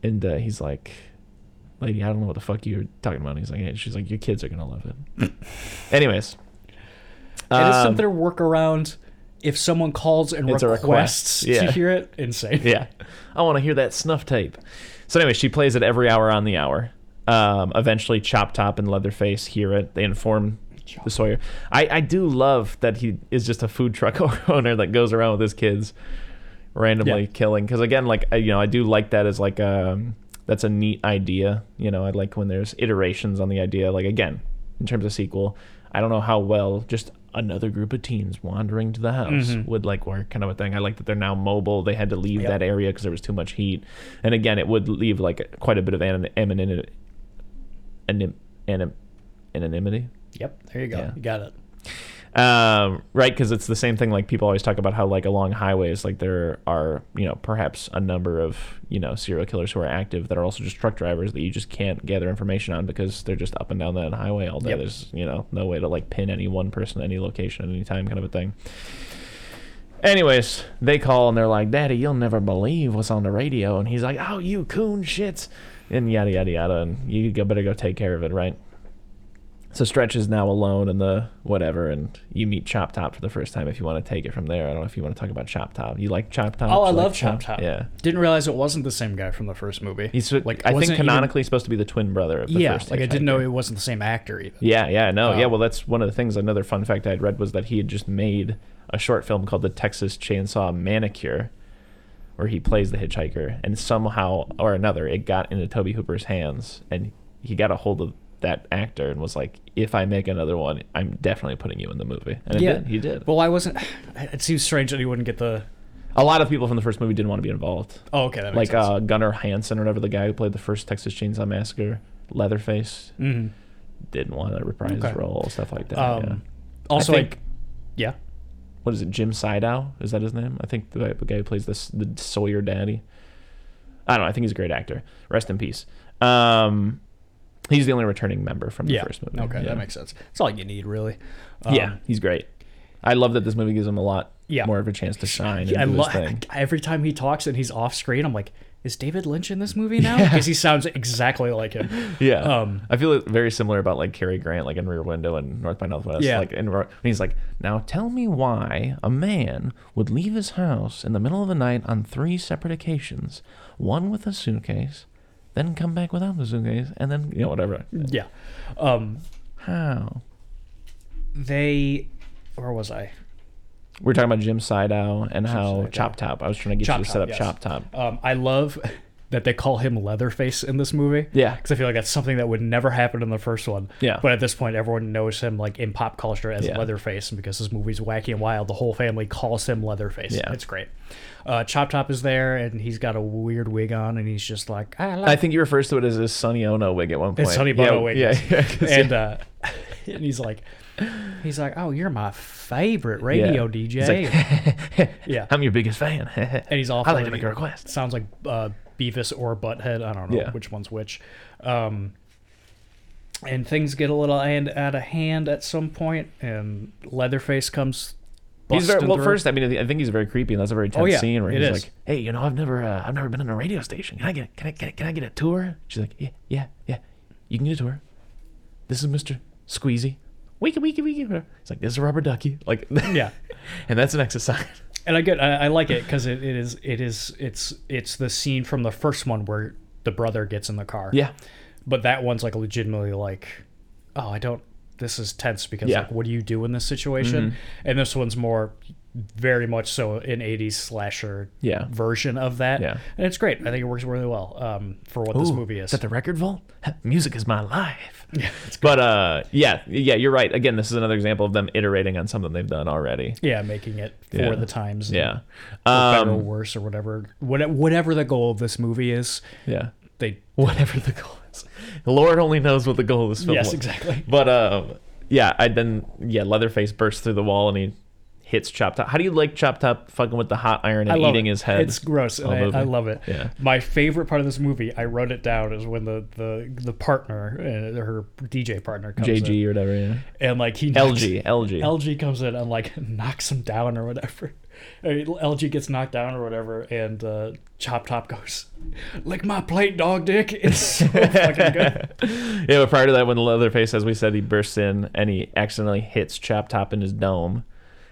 And uh, he's like, "Lady, I don't know what the fuck you're talking about." And he's like, hey. "She's like, your kids are gonna love it." Anyways. And it's um, something to work around if someone calls and requests request, yeah. to hear it. Insane. yeah. I want to hear that snuff tape. So anyway, she plays it every hour on the hour. Um, eventually, Chop Top and Leatherface hear it. They inform the Sawyer. I, I do love that he is just a food truck owner that goes around with his kids, randomly Yeah. killing. Because again, like I- you know, I do like that as like um that's a neat idea. You know, I like when there's iterations on the idea. Like again, in terms of sequel, I don't know how well just another group of teens wandering to the house would like work kind of a thing. I like that they're now mobile. They had to leave Yep. that area because there was too much heat. And again, it would leave like quite a bit of anon- anonymity. Anim- anim- anonymity. Yep. There you go. Yeah. You got it. Um, right, because it's the same thing. Like people always talk about how like along highways, like there are you know perhaps a number of you know serial killers who are active that are also just truck drivers that you just can't gather information on because they're just up and down that highway all day. Yep. There's you know no way to like pin any one person, any location, at any time, kind of a thing. Anyways, they call and they're like, "Daddy, you'll never believe what's on the radio," and he's like, "Oh, you coon shits," and yada yada yada, and you better go take care of it, right? So Stretch is now alone in the whatever, and you meet Chop Top for the first time. If you want to take it from there, I don't know if you want to talk about Chop Top. You like Chop Top? Oh, I You like love Chop Top. Yeah, Didn't realize it wasn't the same guy from the first movie. he's Like, I think wasn't even- canonically supposed to be the twin brother of the yeah, first. like I didn't know Hitchhiker. it wasn't the same actor even. Yeah, yeah, no, yeah. Oh. Well, that's one of the things. Another fun fact I'd read was that he had just made a short film called The Texas Chainsaw Manicure, where he plays the hitchhiker, and somehow or another, it got into Tobe Hooper's hands, and he got a hold of that actor and was like, "If I make another one, I'm definitely putting you in the movie." And Yeah. did. He did. Well, I wasn't. It seems strange that he wouldn't get the. A lot of people from the first movie didn't want to be involved. Oh, okay, that makes Like sense. uh, Gunnar Hansen or whatever, the guy who played the first Texas Chainsaw Massacre, Leatherface, hmm didn't want to reprise his role, stuff like that. Um, yeah. Also, think- like, yeah. what is it, Jim Siedow? Is that his name? I think the, the guy who plays this the Sawyer daddy. I don't know. I think he's a great actor. Rest in peace. Um, he's the only returning member from the Yeah. first movie. Okay, yeah. that makes sense. That's all you need, really. Um, yeah, he's great. I love that this movie gives him a lot Yeah. more of a chance to shine and I lo- every time he talks and he's off screen, I'm like, is David Lynch in this movie now? Because he sounds exactly like him. Yeah, Um, I feel very similar about like Cary Grant, like in Rear Window and North by Northwest. Yeah. like and he's like, now tell me why a man would leave his house in the middle of the night on three separate occasions, one with a suitcase, then come back without the suitcase, and then you know whatever. Yeah. Um, How? they, where was I? We're talking about Jim Siedow and how Siedow. Chop Top. I was trying to get Chop you to set up yes. Chop Top. Um, I love that they call him Leatherface in this movie. Yeah. Because I feel like that's something that would never happen in the first one. Yeah. But at this point, everyone knows him like in pop culture as Yeah. Leatherface, and because this movie's wacky and wild, the whole family calls him Leatherface. Yeah. It's great. Uh, Chop Top is there, and he's got a weird wig on, and he's just like, I like I think he refers to it as his Sonny Bono wig at one point. It's Sonny yeah, wig. Yeah, yeah. and uh, and he's like, he's like, oh, you're my favorite radio Yeah. DJ. Like, Yeah. I'm your biggest fan. and he's off. I like to make a request. Sounds like uh, Beavis or Butthead. I don't know Yeah. which one's which. Um, and things get a little hand, out of hand at some point, and Leatherface comes. He's very well. through. First, I mean, I think he's very creepy, and that's a very tense Oh, yeah, scene where he's is. like, "Hey, you know, I've never, uh, I've never been in a radio station. Can I get, can I, can I, can I get a tour?" She's like, "Yeah, yeah, yeah. You can get a tour. This is Mister Squeezy. Weaky, weaky, weaky. He's like, "This is a rubber ducky." Like, Yeah. and that's an exercise. And I get, I, I like it because it, it is, it is, it's, it's the scene from the first one where the brother gets in the car. Yeah, But that one's like legitimately like, oh, I don't. This is tense because Yeah. like, what do you do in this situation? Mm-hmm. And this one's more, very much so an '80s slasher Yeah. version of that. Yeah. And it's great. I think it works really well um, for what this movie is. Is that the record vault? Music is my life. but uh, yeah, yeah, you're right. Again, this is another example of them iterating on something they've done already. yeah, making it for Yeah. the times. Yeah, better or um, worse or whatever. What, whatever the goal of this movie is, yeah. they. Whatever the goal is, the Lord only knows what the goal of this film is. Yes, was. exactly. But um, yeah, I then yeah, Leatherface bursts through the wall and he hits Chop Top. How do you like Chop Top fucking with the hot iron and eating it. his head? It's gross, I. I love it. Yeah. My favorite part of this movie, I wrote it down, is when the the the partner, uh, her DJ partner, comes in, JG or whatever. Yeah. and like he knocks, LG, LG. LG comes in and like knocks him down or whatever. Or LG gets knocked down or whatever, and uh, Chop Top goes, "Lick my plate, dog dick." It's so fucking good. yeah, but prior to that, when the Leatherface, as we said, he bursts in and he accidentally hits Chop Top in his dome.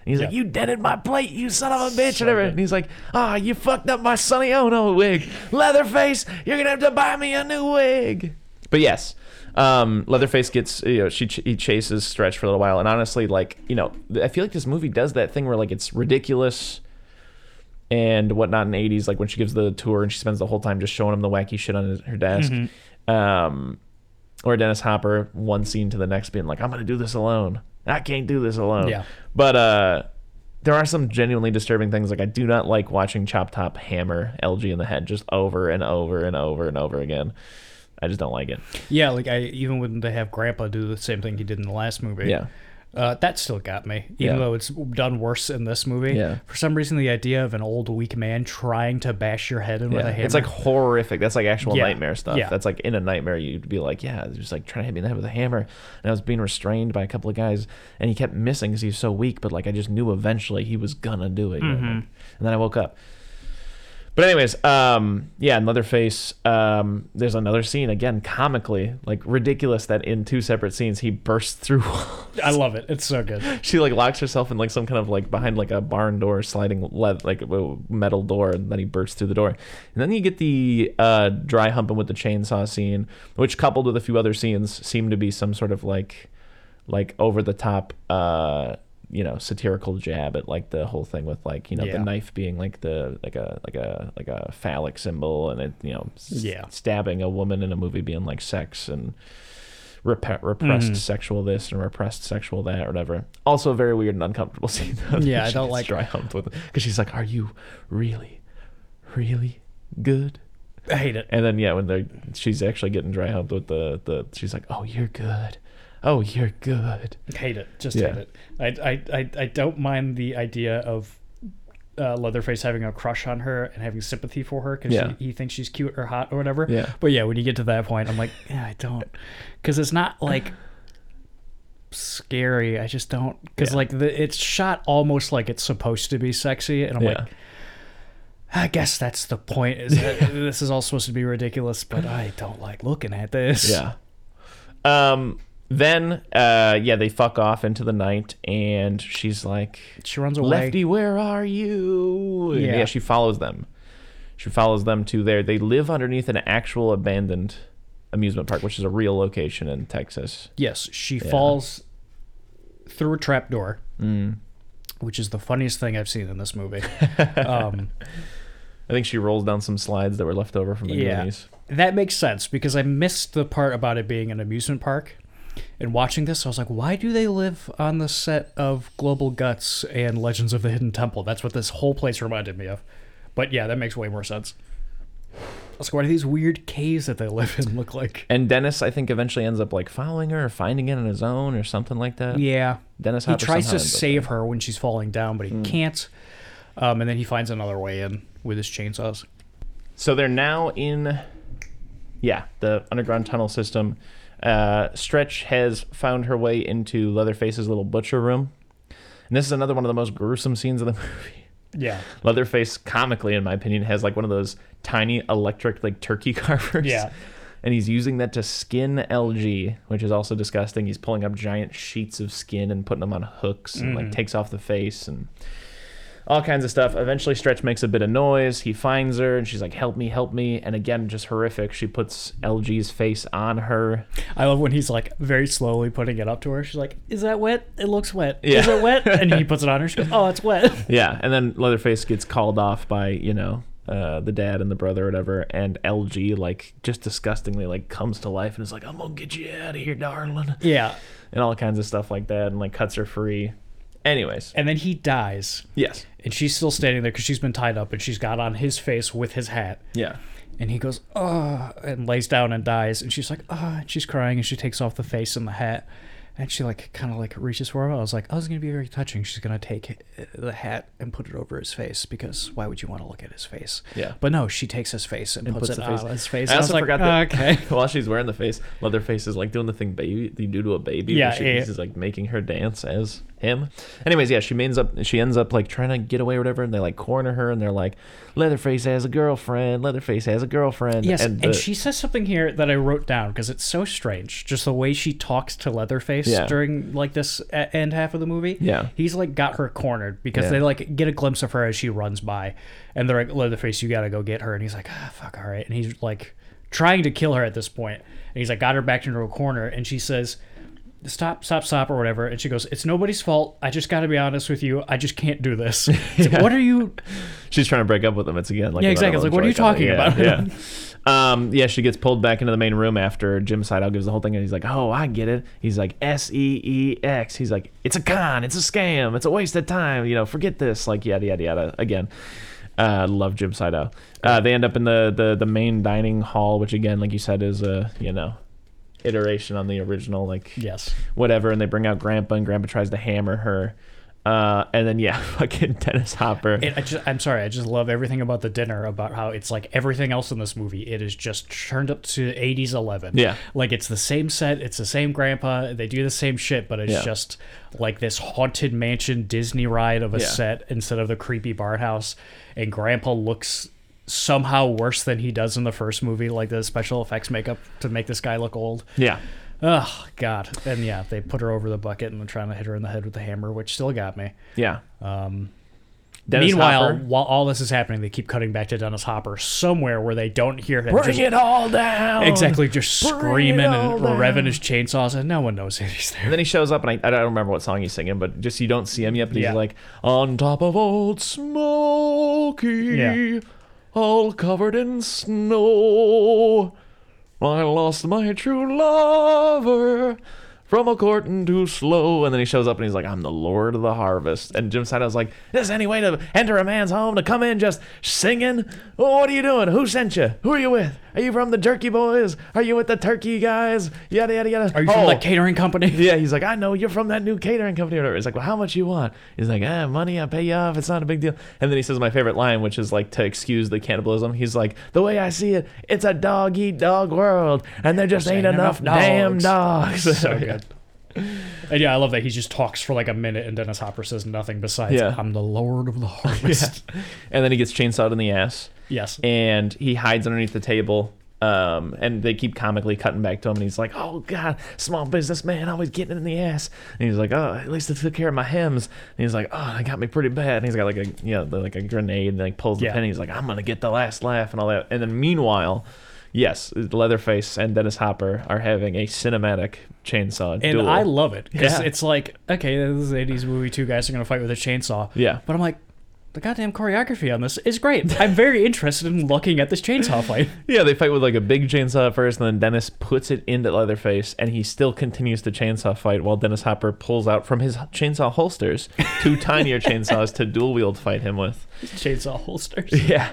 He's like, "You dented my plate, you son of a bitch!" So whatever. And he's like, "Ah, you fucked up my Sonny Bono wig, Leatherface. You're gonna have to buy me a new wig." But yes, um, Leatherface gets you know she ch- he chases Stretch for a little while, and honestly, like you know, I feel like this movie does that thing where like it's ridiculous and whatnot in the 80s like when she gives the tour and she spends the whole time just showing him the wacky shit on his, her desk um or dennis hopper one scene to the next being like i'm gonna do this alone i can't do this alone Yeah. But uh there are some genuinely disturbing things like i do not like watching chop top hammer lg in the head just over and over and over and over again. I just don't like it. Yeah, like I even when they have Grandpa do the same thing he did in the last movie. yeah Uh, that still got me, even Yeah. though it's done worse in this movie. Yeah. For some reason, the idea of an old weak man trying to bash your head in with a hammer. it's like horrific. That's like actual Yeah. nightmare stuff. Yeah. That's like in a nightmare, you'd be like, yeah, just like trying to hit me in the head with a hammer. And I was being restrained by a couple of guys, and he kept missing because he's so weak. But like, I just knew eventually he was gonna do it. Mm-hmm. like- and then I woke up. But anyways, um, yeah, in Leatherface, um, there's another scene again, comically like ridiculous that in two separate scenes he bursts through. I love it. It's so good. she like locks herself in like some kind of like behind like a barn door sliding like metal door and then he bursts through the door and then you get the uh dry humping with the chainsaw scene which coupled with a few other scenes seem to be some sort of like like over the top uh you know satirical jab at like the whole thing with like you know Yeah. the knife being like the like a like a like a phallic symbol and it you know s- Yeah. stabbing a woman in a movie being like sex and rep- repressed Mhm. sexual this and repressed sexual that or whatever. Also, a very weird and uncomfortable scene. though, Yeah, I don't like- dry humped with because she's like, "Are you really, really good?" I hate it. And then yeah, when they she's actually getting dry humped with the the she's like, "Oh, you're good. Oh, you're good." Hate it. Just Yeah. hate it. I, I, I, I don't mind the idea of uh, Leatherface having a crush on her and having sympathy for her because Yeah. he, thinks she's cute or hot or whatever. Yeah. But yeah, when you get to that point, I'm like, yeah, I don't. Because it's not like scary. I just don't. Because Yeah. like the, it's shot almost like it's supposed to be sexy. And I'm Yeah. like, I guess that's the point. Is that this is all supposed to be ridiculous, but I don't like looking at this. Yeah. Um. Then, uh, yeah, they fuck off into the night, and she's like, She runs away. Lefty, where are you? Yeah. yeah, she follows them. She follows them to there. They live underneath an actual abandoned amusement park, which is a real location in Texas. Yes, she falls through a trapdoor, Mm. which is the funniest thing I've seen in this movie. um, I think she rolls down some slides that were left over from the Yeah. Goonies. that makes sense because I missed the part about it being an amusement park. And watching this, I was like, why do they live on the set of Global Guts and Legends of the Hidden Temple? That's what this whole place reminded me of. But yeah, that makes way more sense. I was like, what do these weird caves that they live in look like? And Dennis, I think, eventually ends up like following her or finding it on his own or something like that. Yeah. Dennis He tries to save her when she's falling down, but he can't. Um, and then he finds another way in with his chainsaws. So they're now in, yeah, the underground tunnel system. Uh, Stretch has found her way into Leatherface's little butcher room. And this is another one of the most gruesome scenes of the movie. Yeah. Leatherface, comically, in my opinion, has like one of those tiny electric like turkey carvers. Yeah. and he's using that to skin LG, which is also disgusting. He's pulling up giant sheets of skin and putting them on hooks and like takes off the face and all kinds of stuff. Eventually, Stretch makes a bit of noise. He finds her, and she's like, "Help me, help me!" And again, just horrific. She puts LG's face on her. I love when he's like very slowly putting it up to her. She's like, "Is that wet? It looks wet. Yeah. Is it wet?" And he puts it on her. She goes, "Oh, it's wet." Yeah, and then Leatherface gets called off by you know uh, the dad and the brother or whatever, and LG like just disgustingly like comes to life and is like, "I'm gonna get you out of here, darling," Yeah. and all kinds of stuff like that, and like cuts her free. Anyways, And then he dies, yes, and she's still standing there because she's been tied up, and she's got on his face with his hat. yeah, And he goes, oh, and lays down and dies. And she's like, oh, and she's crying and she takes off the face and the hat. And she like kind of like reaches for him. I was like, oh, it's gonna be very touching. She's gonna take uh, the hat and put it over his face because why would you want to look at his face? Yeah. But no, she takes his face and, and puts, puts it face. on his face. I also like, forgot that okay. while she's wearing the face, Leatherface is like doing the thing baby you do to a baby. Yeah, she, yeah. he's like making her dance as him. Anyways, yeah, she ends up she ends up like trying to get away or whatever, and they like corner her, and they're like, Leatherface has a girlfriend. Leatherface has a girlfriend. Yes, and, and, she says something here that I wrote down because it's so strange. Just the way she talks to Leatherface Yeah. during like this end half of the movie. Yeah. he's like got her cornered because Yeah. they like get a glimpse of her as she runs by, and they're like, "Leatherface, you gotta go get her." And he's like, "Ah, fuck, all right." And he's like trying to kill her at this point, and he's like got her backed into a corner, and she says. Stop, stop, stop, or whatever. And she goes, It's nobody's fault. I just got to be honest with you. I just can't do this. Like, what are you? she's trying to break up with him. It's again like Yeah, exactly. It's like, what are you joke on it. talking Yeah, about? Yeah. um, yeah, she gets pulled back into the main room after Jim Sideout gives the whole thing, and he's like, "Oh, I get it." He's like, "S E E X." He's like, "It's a con. It's a scam. It's a waste of time. You know, forget this." Like yada yada yada. Again, uh, love Jim Sideout. Uh, they end up in the, the the main dining hall, which again, like you said, is a you know iteration on the original. Like Yes. whatever, and they bring out Grandpa, and Grandpa tries to hammer her. Uh, and then yeah, fucking Dennis Hopper. It, I just, I'm sorry. I just love everything about the dinner. About how it's like everything else in this movie. It is just turned up to 80s 11. Yeah. like it's the same set. It's the same grandpa. They do the same shit, but it's Yeah. just like this haunted mansion Disney ride of a Yeah. set instead of the creepy barn house. And grandpa looks somehow worse than he does in the first movie. Like the special effects makeup to make this guy look old. yeah, Oh God! And yeah, they put her over the bucket and they're trying to hit her in the head with the hammer, which still got me. yeah. Um, Dennis Meanwhile, Hopper. while all this is happening, they keep cutting back to Dennis Hopper somewhere where they don't hear him. Bring just- it all down. exactly, just Bring screaming and down. revving his chainsaws, and no one knows that he's And there. then he shows up, and I, I don't remember what song he's singing, but just you don't see him yet. But he's Yeah. like, on top of old Smoky, Yeah. All covered in snow. I lost my true lover from a courting too slow. And then he shows up and he's like, I'm the Lord of the Harvest. And Jim Siedow's like, This any way to enter a man's home to come in just singing? What are you doing? Who sent you? Who are you with? Are you from the Jerky Boys? Are you with the Turkey guys? Yada, yada, yada. Are you from Oh, the catering company? yeah, he's like, I know you're from that new catering company or whatever. He's like, well, how much you want? He's like, ah, money, I pay you off. It's not a big deal. And then he says my favorite line, which is like to excuse the cannibalism. He's like, the way I see it, it's a dog eat dog world, and there just ain't, ain't enough, enough damn dogs." dogs. so good. And yeah, I love that he just talks for like a minute, and Dennis Hopper says nothing besides, Yeah. "I'm the Lord of the Harvest." and then he gets chainsawed in the ass, Yes. and he hides underneath the table. Um, and they keep comically cutting back to him, and he's like, "Oh God, small businessman, always getting in the ass." And he's like, "Oh, at least I took care of my hems." And he's like, "Oh, that got me pretty bad." And he's got like a you know like a grenade, and like pulls the Yeah. pin. He's like, "I'm gonna get the last laugh" and all that. And then meanwhile, yes, Leatherface and Dennis Hopper are having a cinematic chainsaw and duel. I love it because Yeah. it's like, okay, this is an 80s movie. Two guys are gonna fight with a chainsaw. Yeah. But I'm like, the goddamn choreography on this is great. I'm very interested in looking at this chainsaw fight. Yeah, they fight with like a big chainsaw at first, and then Dennis puts it into Leatherface, and he still continues the chainsaw fight while Dennis Hopper pulls out from his chainsaw holsters two tinier chainsaws to dual wield fight him with. chainsaw holsters. Yeah.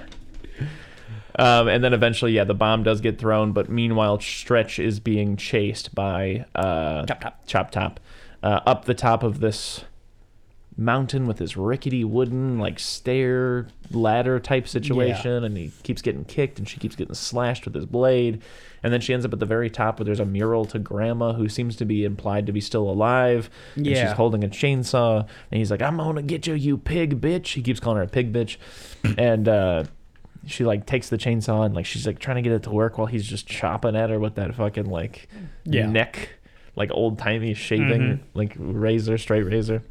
Um, and then eventually, yeah, the bomb does get thrown, but meanwhile, Stretch is being chased by uh, Chop Top. Chop Top uh, up the top of this mountain with this rickety wooden like stair ladder type situation and he keeps getting kicked and she keeps getting slashed with his blade and then she ends up at the very top where there's a mural to grandma who seems to be implied to be still alive and Yeah. she's holding a chainsaw and he's like i'm gonna get you you pig bitch he keeps calling her a pig bitch and uh she like takes the chainsaw and like she's like trying to get it to work while he's just chopping at her with that fucking like Yeah. neck, like old timey shaving Mhm. like razor, straight razor.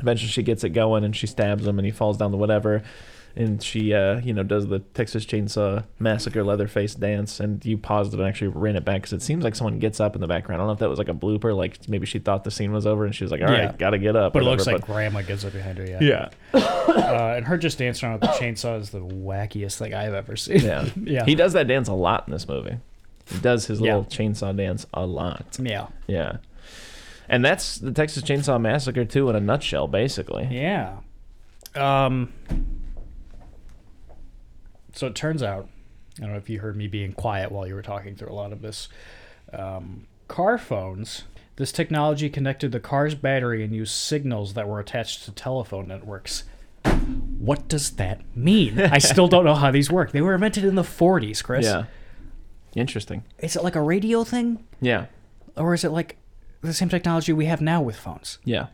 Eventually, she gets it going and she stabs him and he falls down the whatever. And she, uh, you know, does the Texas Chainsaw Massacre Leatherface dance. And you paused it and actually ran it back because it seems like someone gets up in the background. I don't know if that was like a blooper, like maybe she thought the scene was over and she was like, "All right, Yeah. gotta get up." But it looks whatever, like grandma gets up behind her. Yeah. yeah, Uh, and her just dancing around with the chainsaw is the wackiest thing I've ever seen. yeah, Yeah. He does that dance a lot in this movie. He does his Yeah. little chainsaw dance a lot. Yeah. Yeah. And that's the Texas Chainsaw Massacre too in a nutshell, basically. Yeah. Um. So it turns out, I don't know if you heard me being quiet while you were talking through a lot of this. Um, car phones. This technology connected the car's battery and used signals that were attached to telephone networks. What does that mean? I still don't know how these work. They were invented in the 40s, Chris. Yeah. Interesting. Is it like a radio thing? Yeah. Or is it like the same technology we have now with phones? Yeah.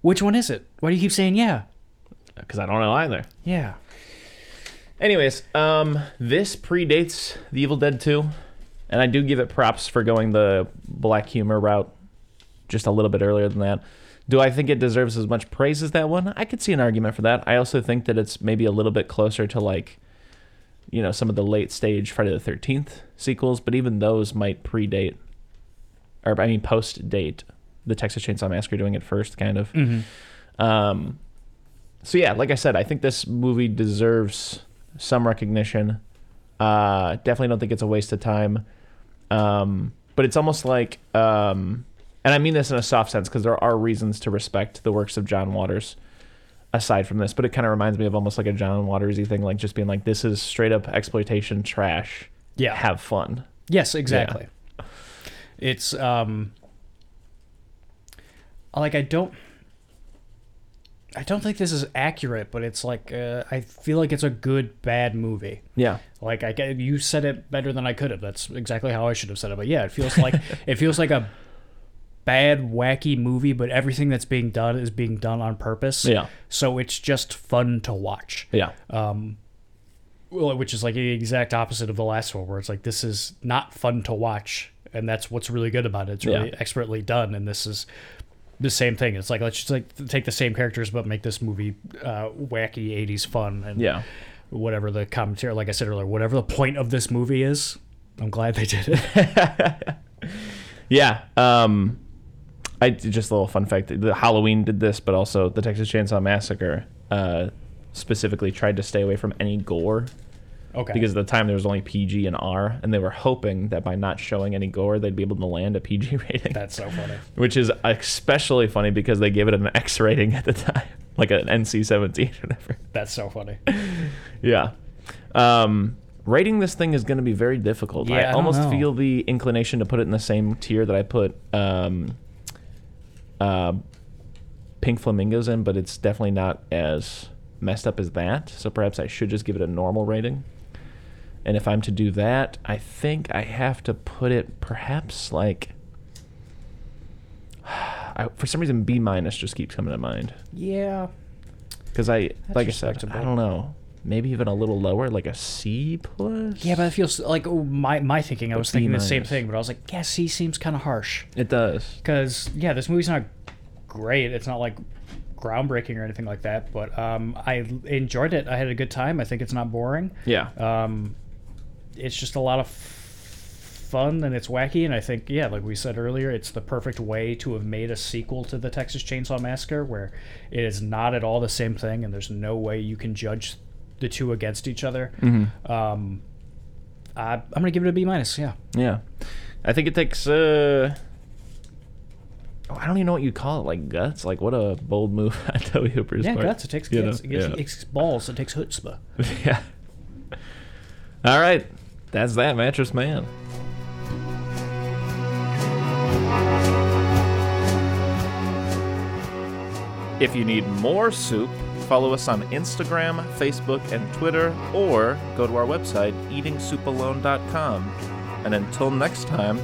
Which one is it? Why do you keep saying yeah? Because I don't know either. Yeah. Anyways, um, this predates The Evil Dead 2, and I do give it props for going the black humor route just a little bit earlier than that. Do I think it deserves as much praise as that one? I could see an argument for that. I also think that it's maybe a little bit closer to like, you know, some of the late stage Friday the Thirteenth sequels, but even those might predate, or I mean, post date the Texas Chainsaw Massacre doing it first, kind of. Mm-hmm. Um, so yeah, like I said, I think this movie deserves some recognition. Uh, definitely don't think it's a waste of time. Um, but it's almost like, um, and I mean this in a soft sense because there are reasons to respect the works of John Waters aside from this. But it kind of reminds me of almost like a John Watersy thing, like just being like, this is straight up exploitation trash. Yeah. Have fun. Yes, exactly. It's um like I don't I don't think this is accurate, but it's like uh, I feel like it's a good bad movie. Yeah. Like I get- you said it better than I could have. That's exactly how I should have said it. But yeah, it feels like it feels like a bad wacky movie, but everything that's being done is being done on purpose. Yeah. So it's just fun to watch. Yeah. Um, well, which is like the exact opposite of the last one, where it's like this is not fun to watch, and that's what's really good about it. It's really Yeah. expertly done, and this is the same thing. It's like let's just like take the same characters, but make this movie uh, wacky '80s fun, and Yeah. whatever the commentary, like I said earlier, whatever the point of this movie is. I'm glad they did it. Yeah. Um, I just a little fun fact: the Halloween did this, but also the Texas Chainsaw Massacre uh, specifically tried to stay away from any gore Okay. because at the time there was only PG and R, and they were hoping that by not showing any gore, they'd be able to land a PG rating. that's so funny. which is especially funny because they gave it an X rating at the time, like an NC-17 or whatever. That's so funny. Yeah. Um, rating this thing is going to be very difficult. Yeah, I I almost know. feel the inclination to put it in the same tier that I put um, uh, Pink Flamingos in, but it's definitely not as messed up as that. So perhaps I should just give it a normal rating. And if I'm to do that, I think I have to put it perhaps like. I, for some reason, B minus just keeps coming to mind Yeah. because I, like I said, I don't know, maybe even a little lower, like a C plus. Yeah, but it feels like oh, my my thinking. I was thinking the same thing, but I was like, yeah, C seems kind of harsh. it does. because yeah, this movie's not great. It's not like groundbreaking or anything like that, but um, I enjoyed it. I had a good time. I think it's not boring. Yeah, Um, it's just a lot of fun and it's wacky, and I think yeah, like we said earlier, it's the perfect way to have made a sequel to the Texas Chainsaw Massacre, where it is not at all the same thing, and there's no way you can judge the two against each other. Mm-hmm. Um, I, I'm gonna give it a B minus. Yeah. yeah. I think it takes. uh oh, I don't even know what you call it, like guts. Like what a bold move on Tobe Hooper's Yeah, part. guts. It takes You guts. know? It, takes, yeah. it takes balls. It takes chutzpah. yeah. All right, that's that mattress man. If you need more soup, follow us on Instagram, Facebook, and Twitter, or go to our website, eatingsoupalone.com. And until next time,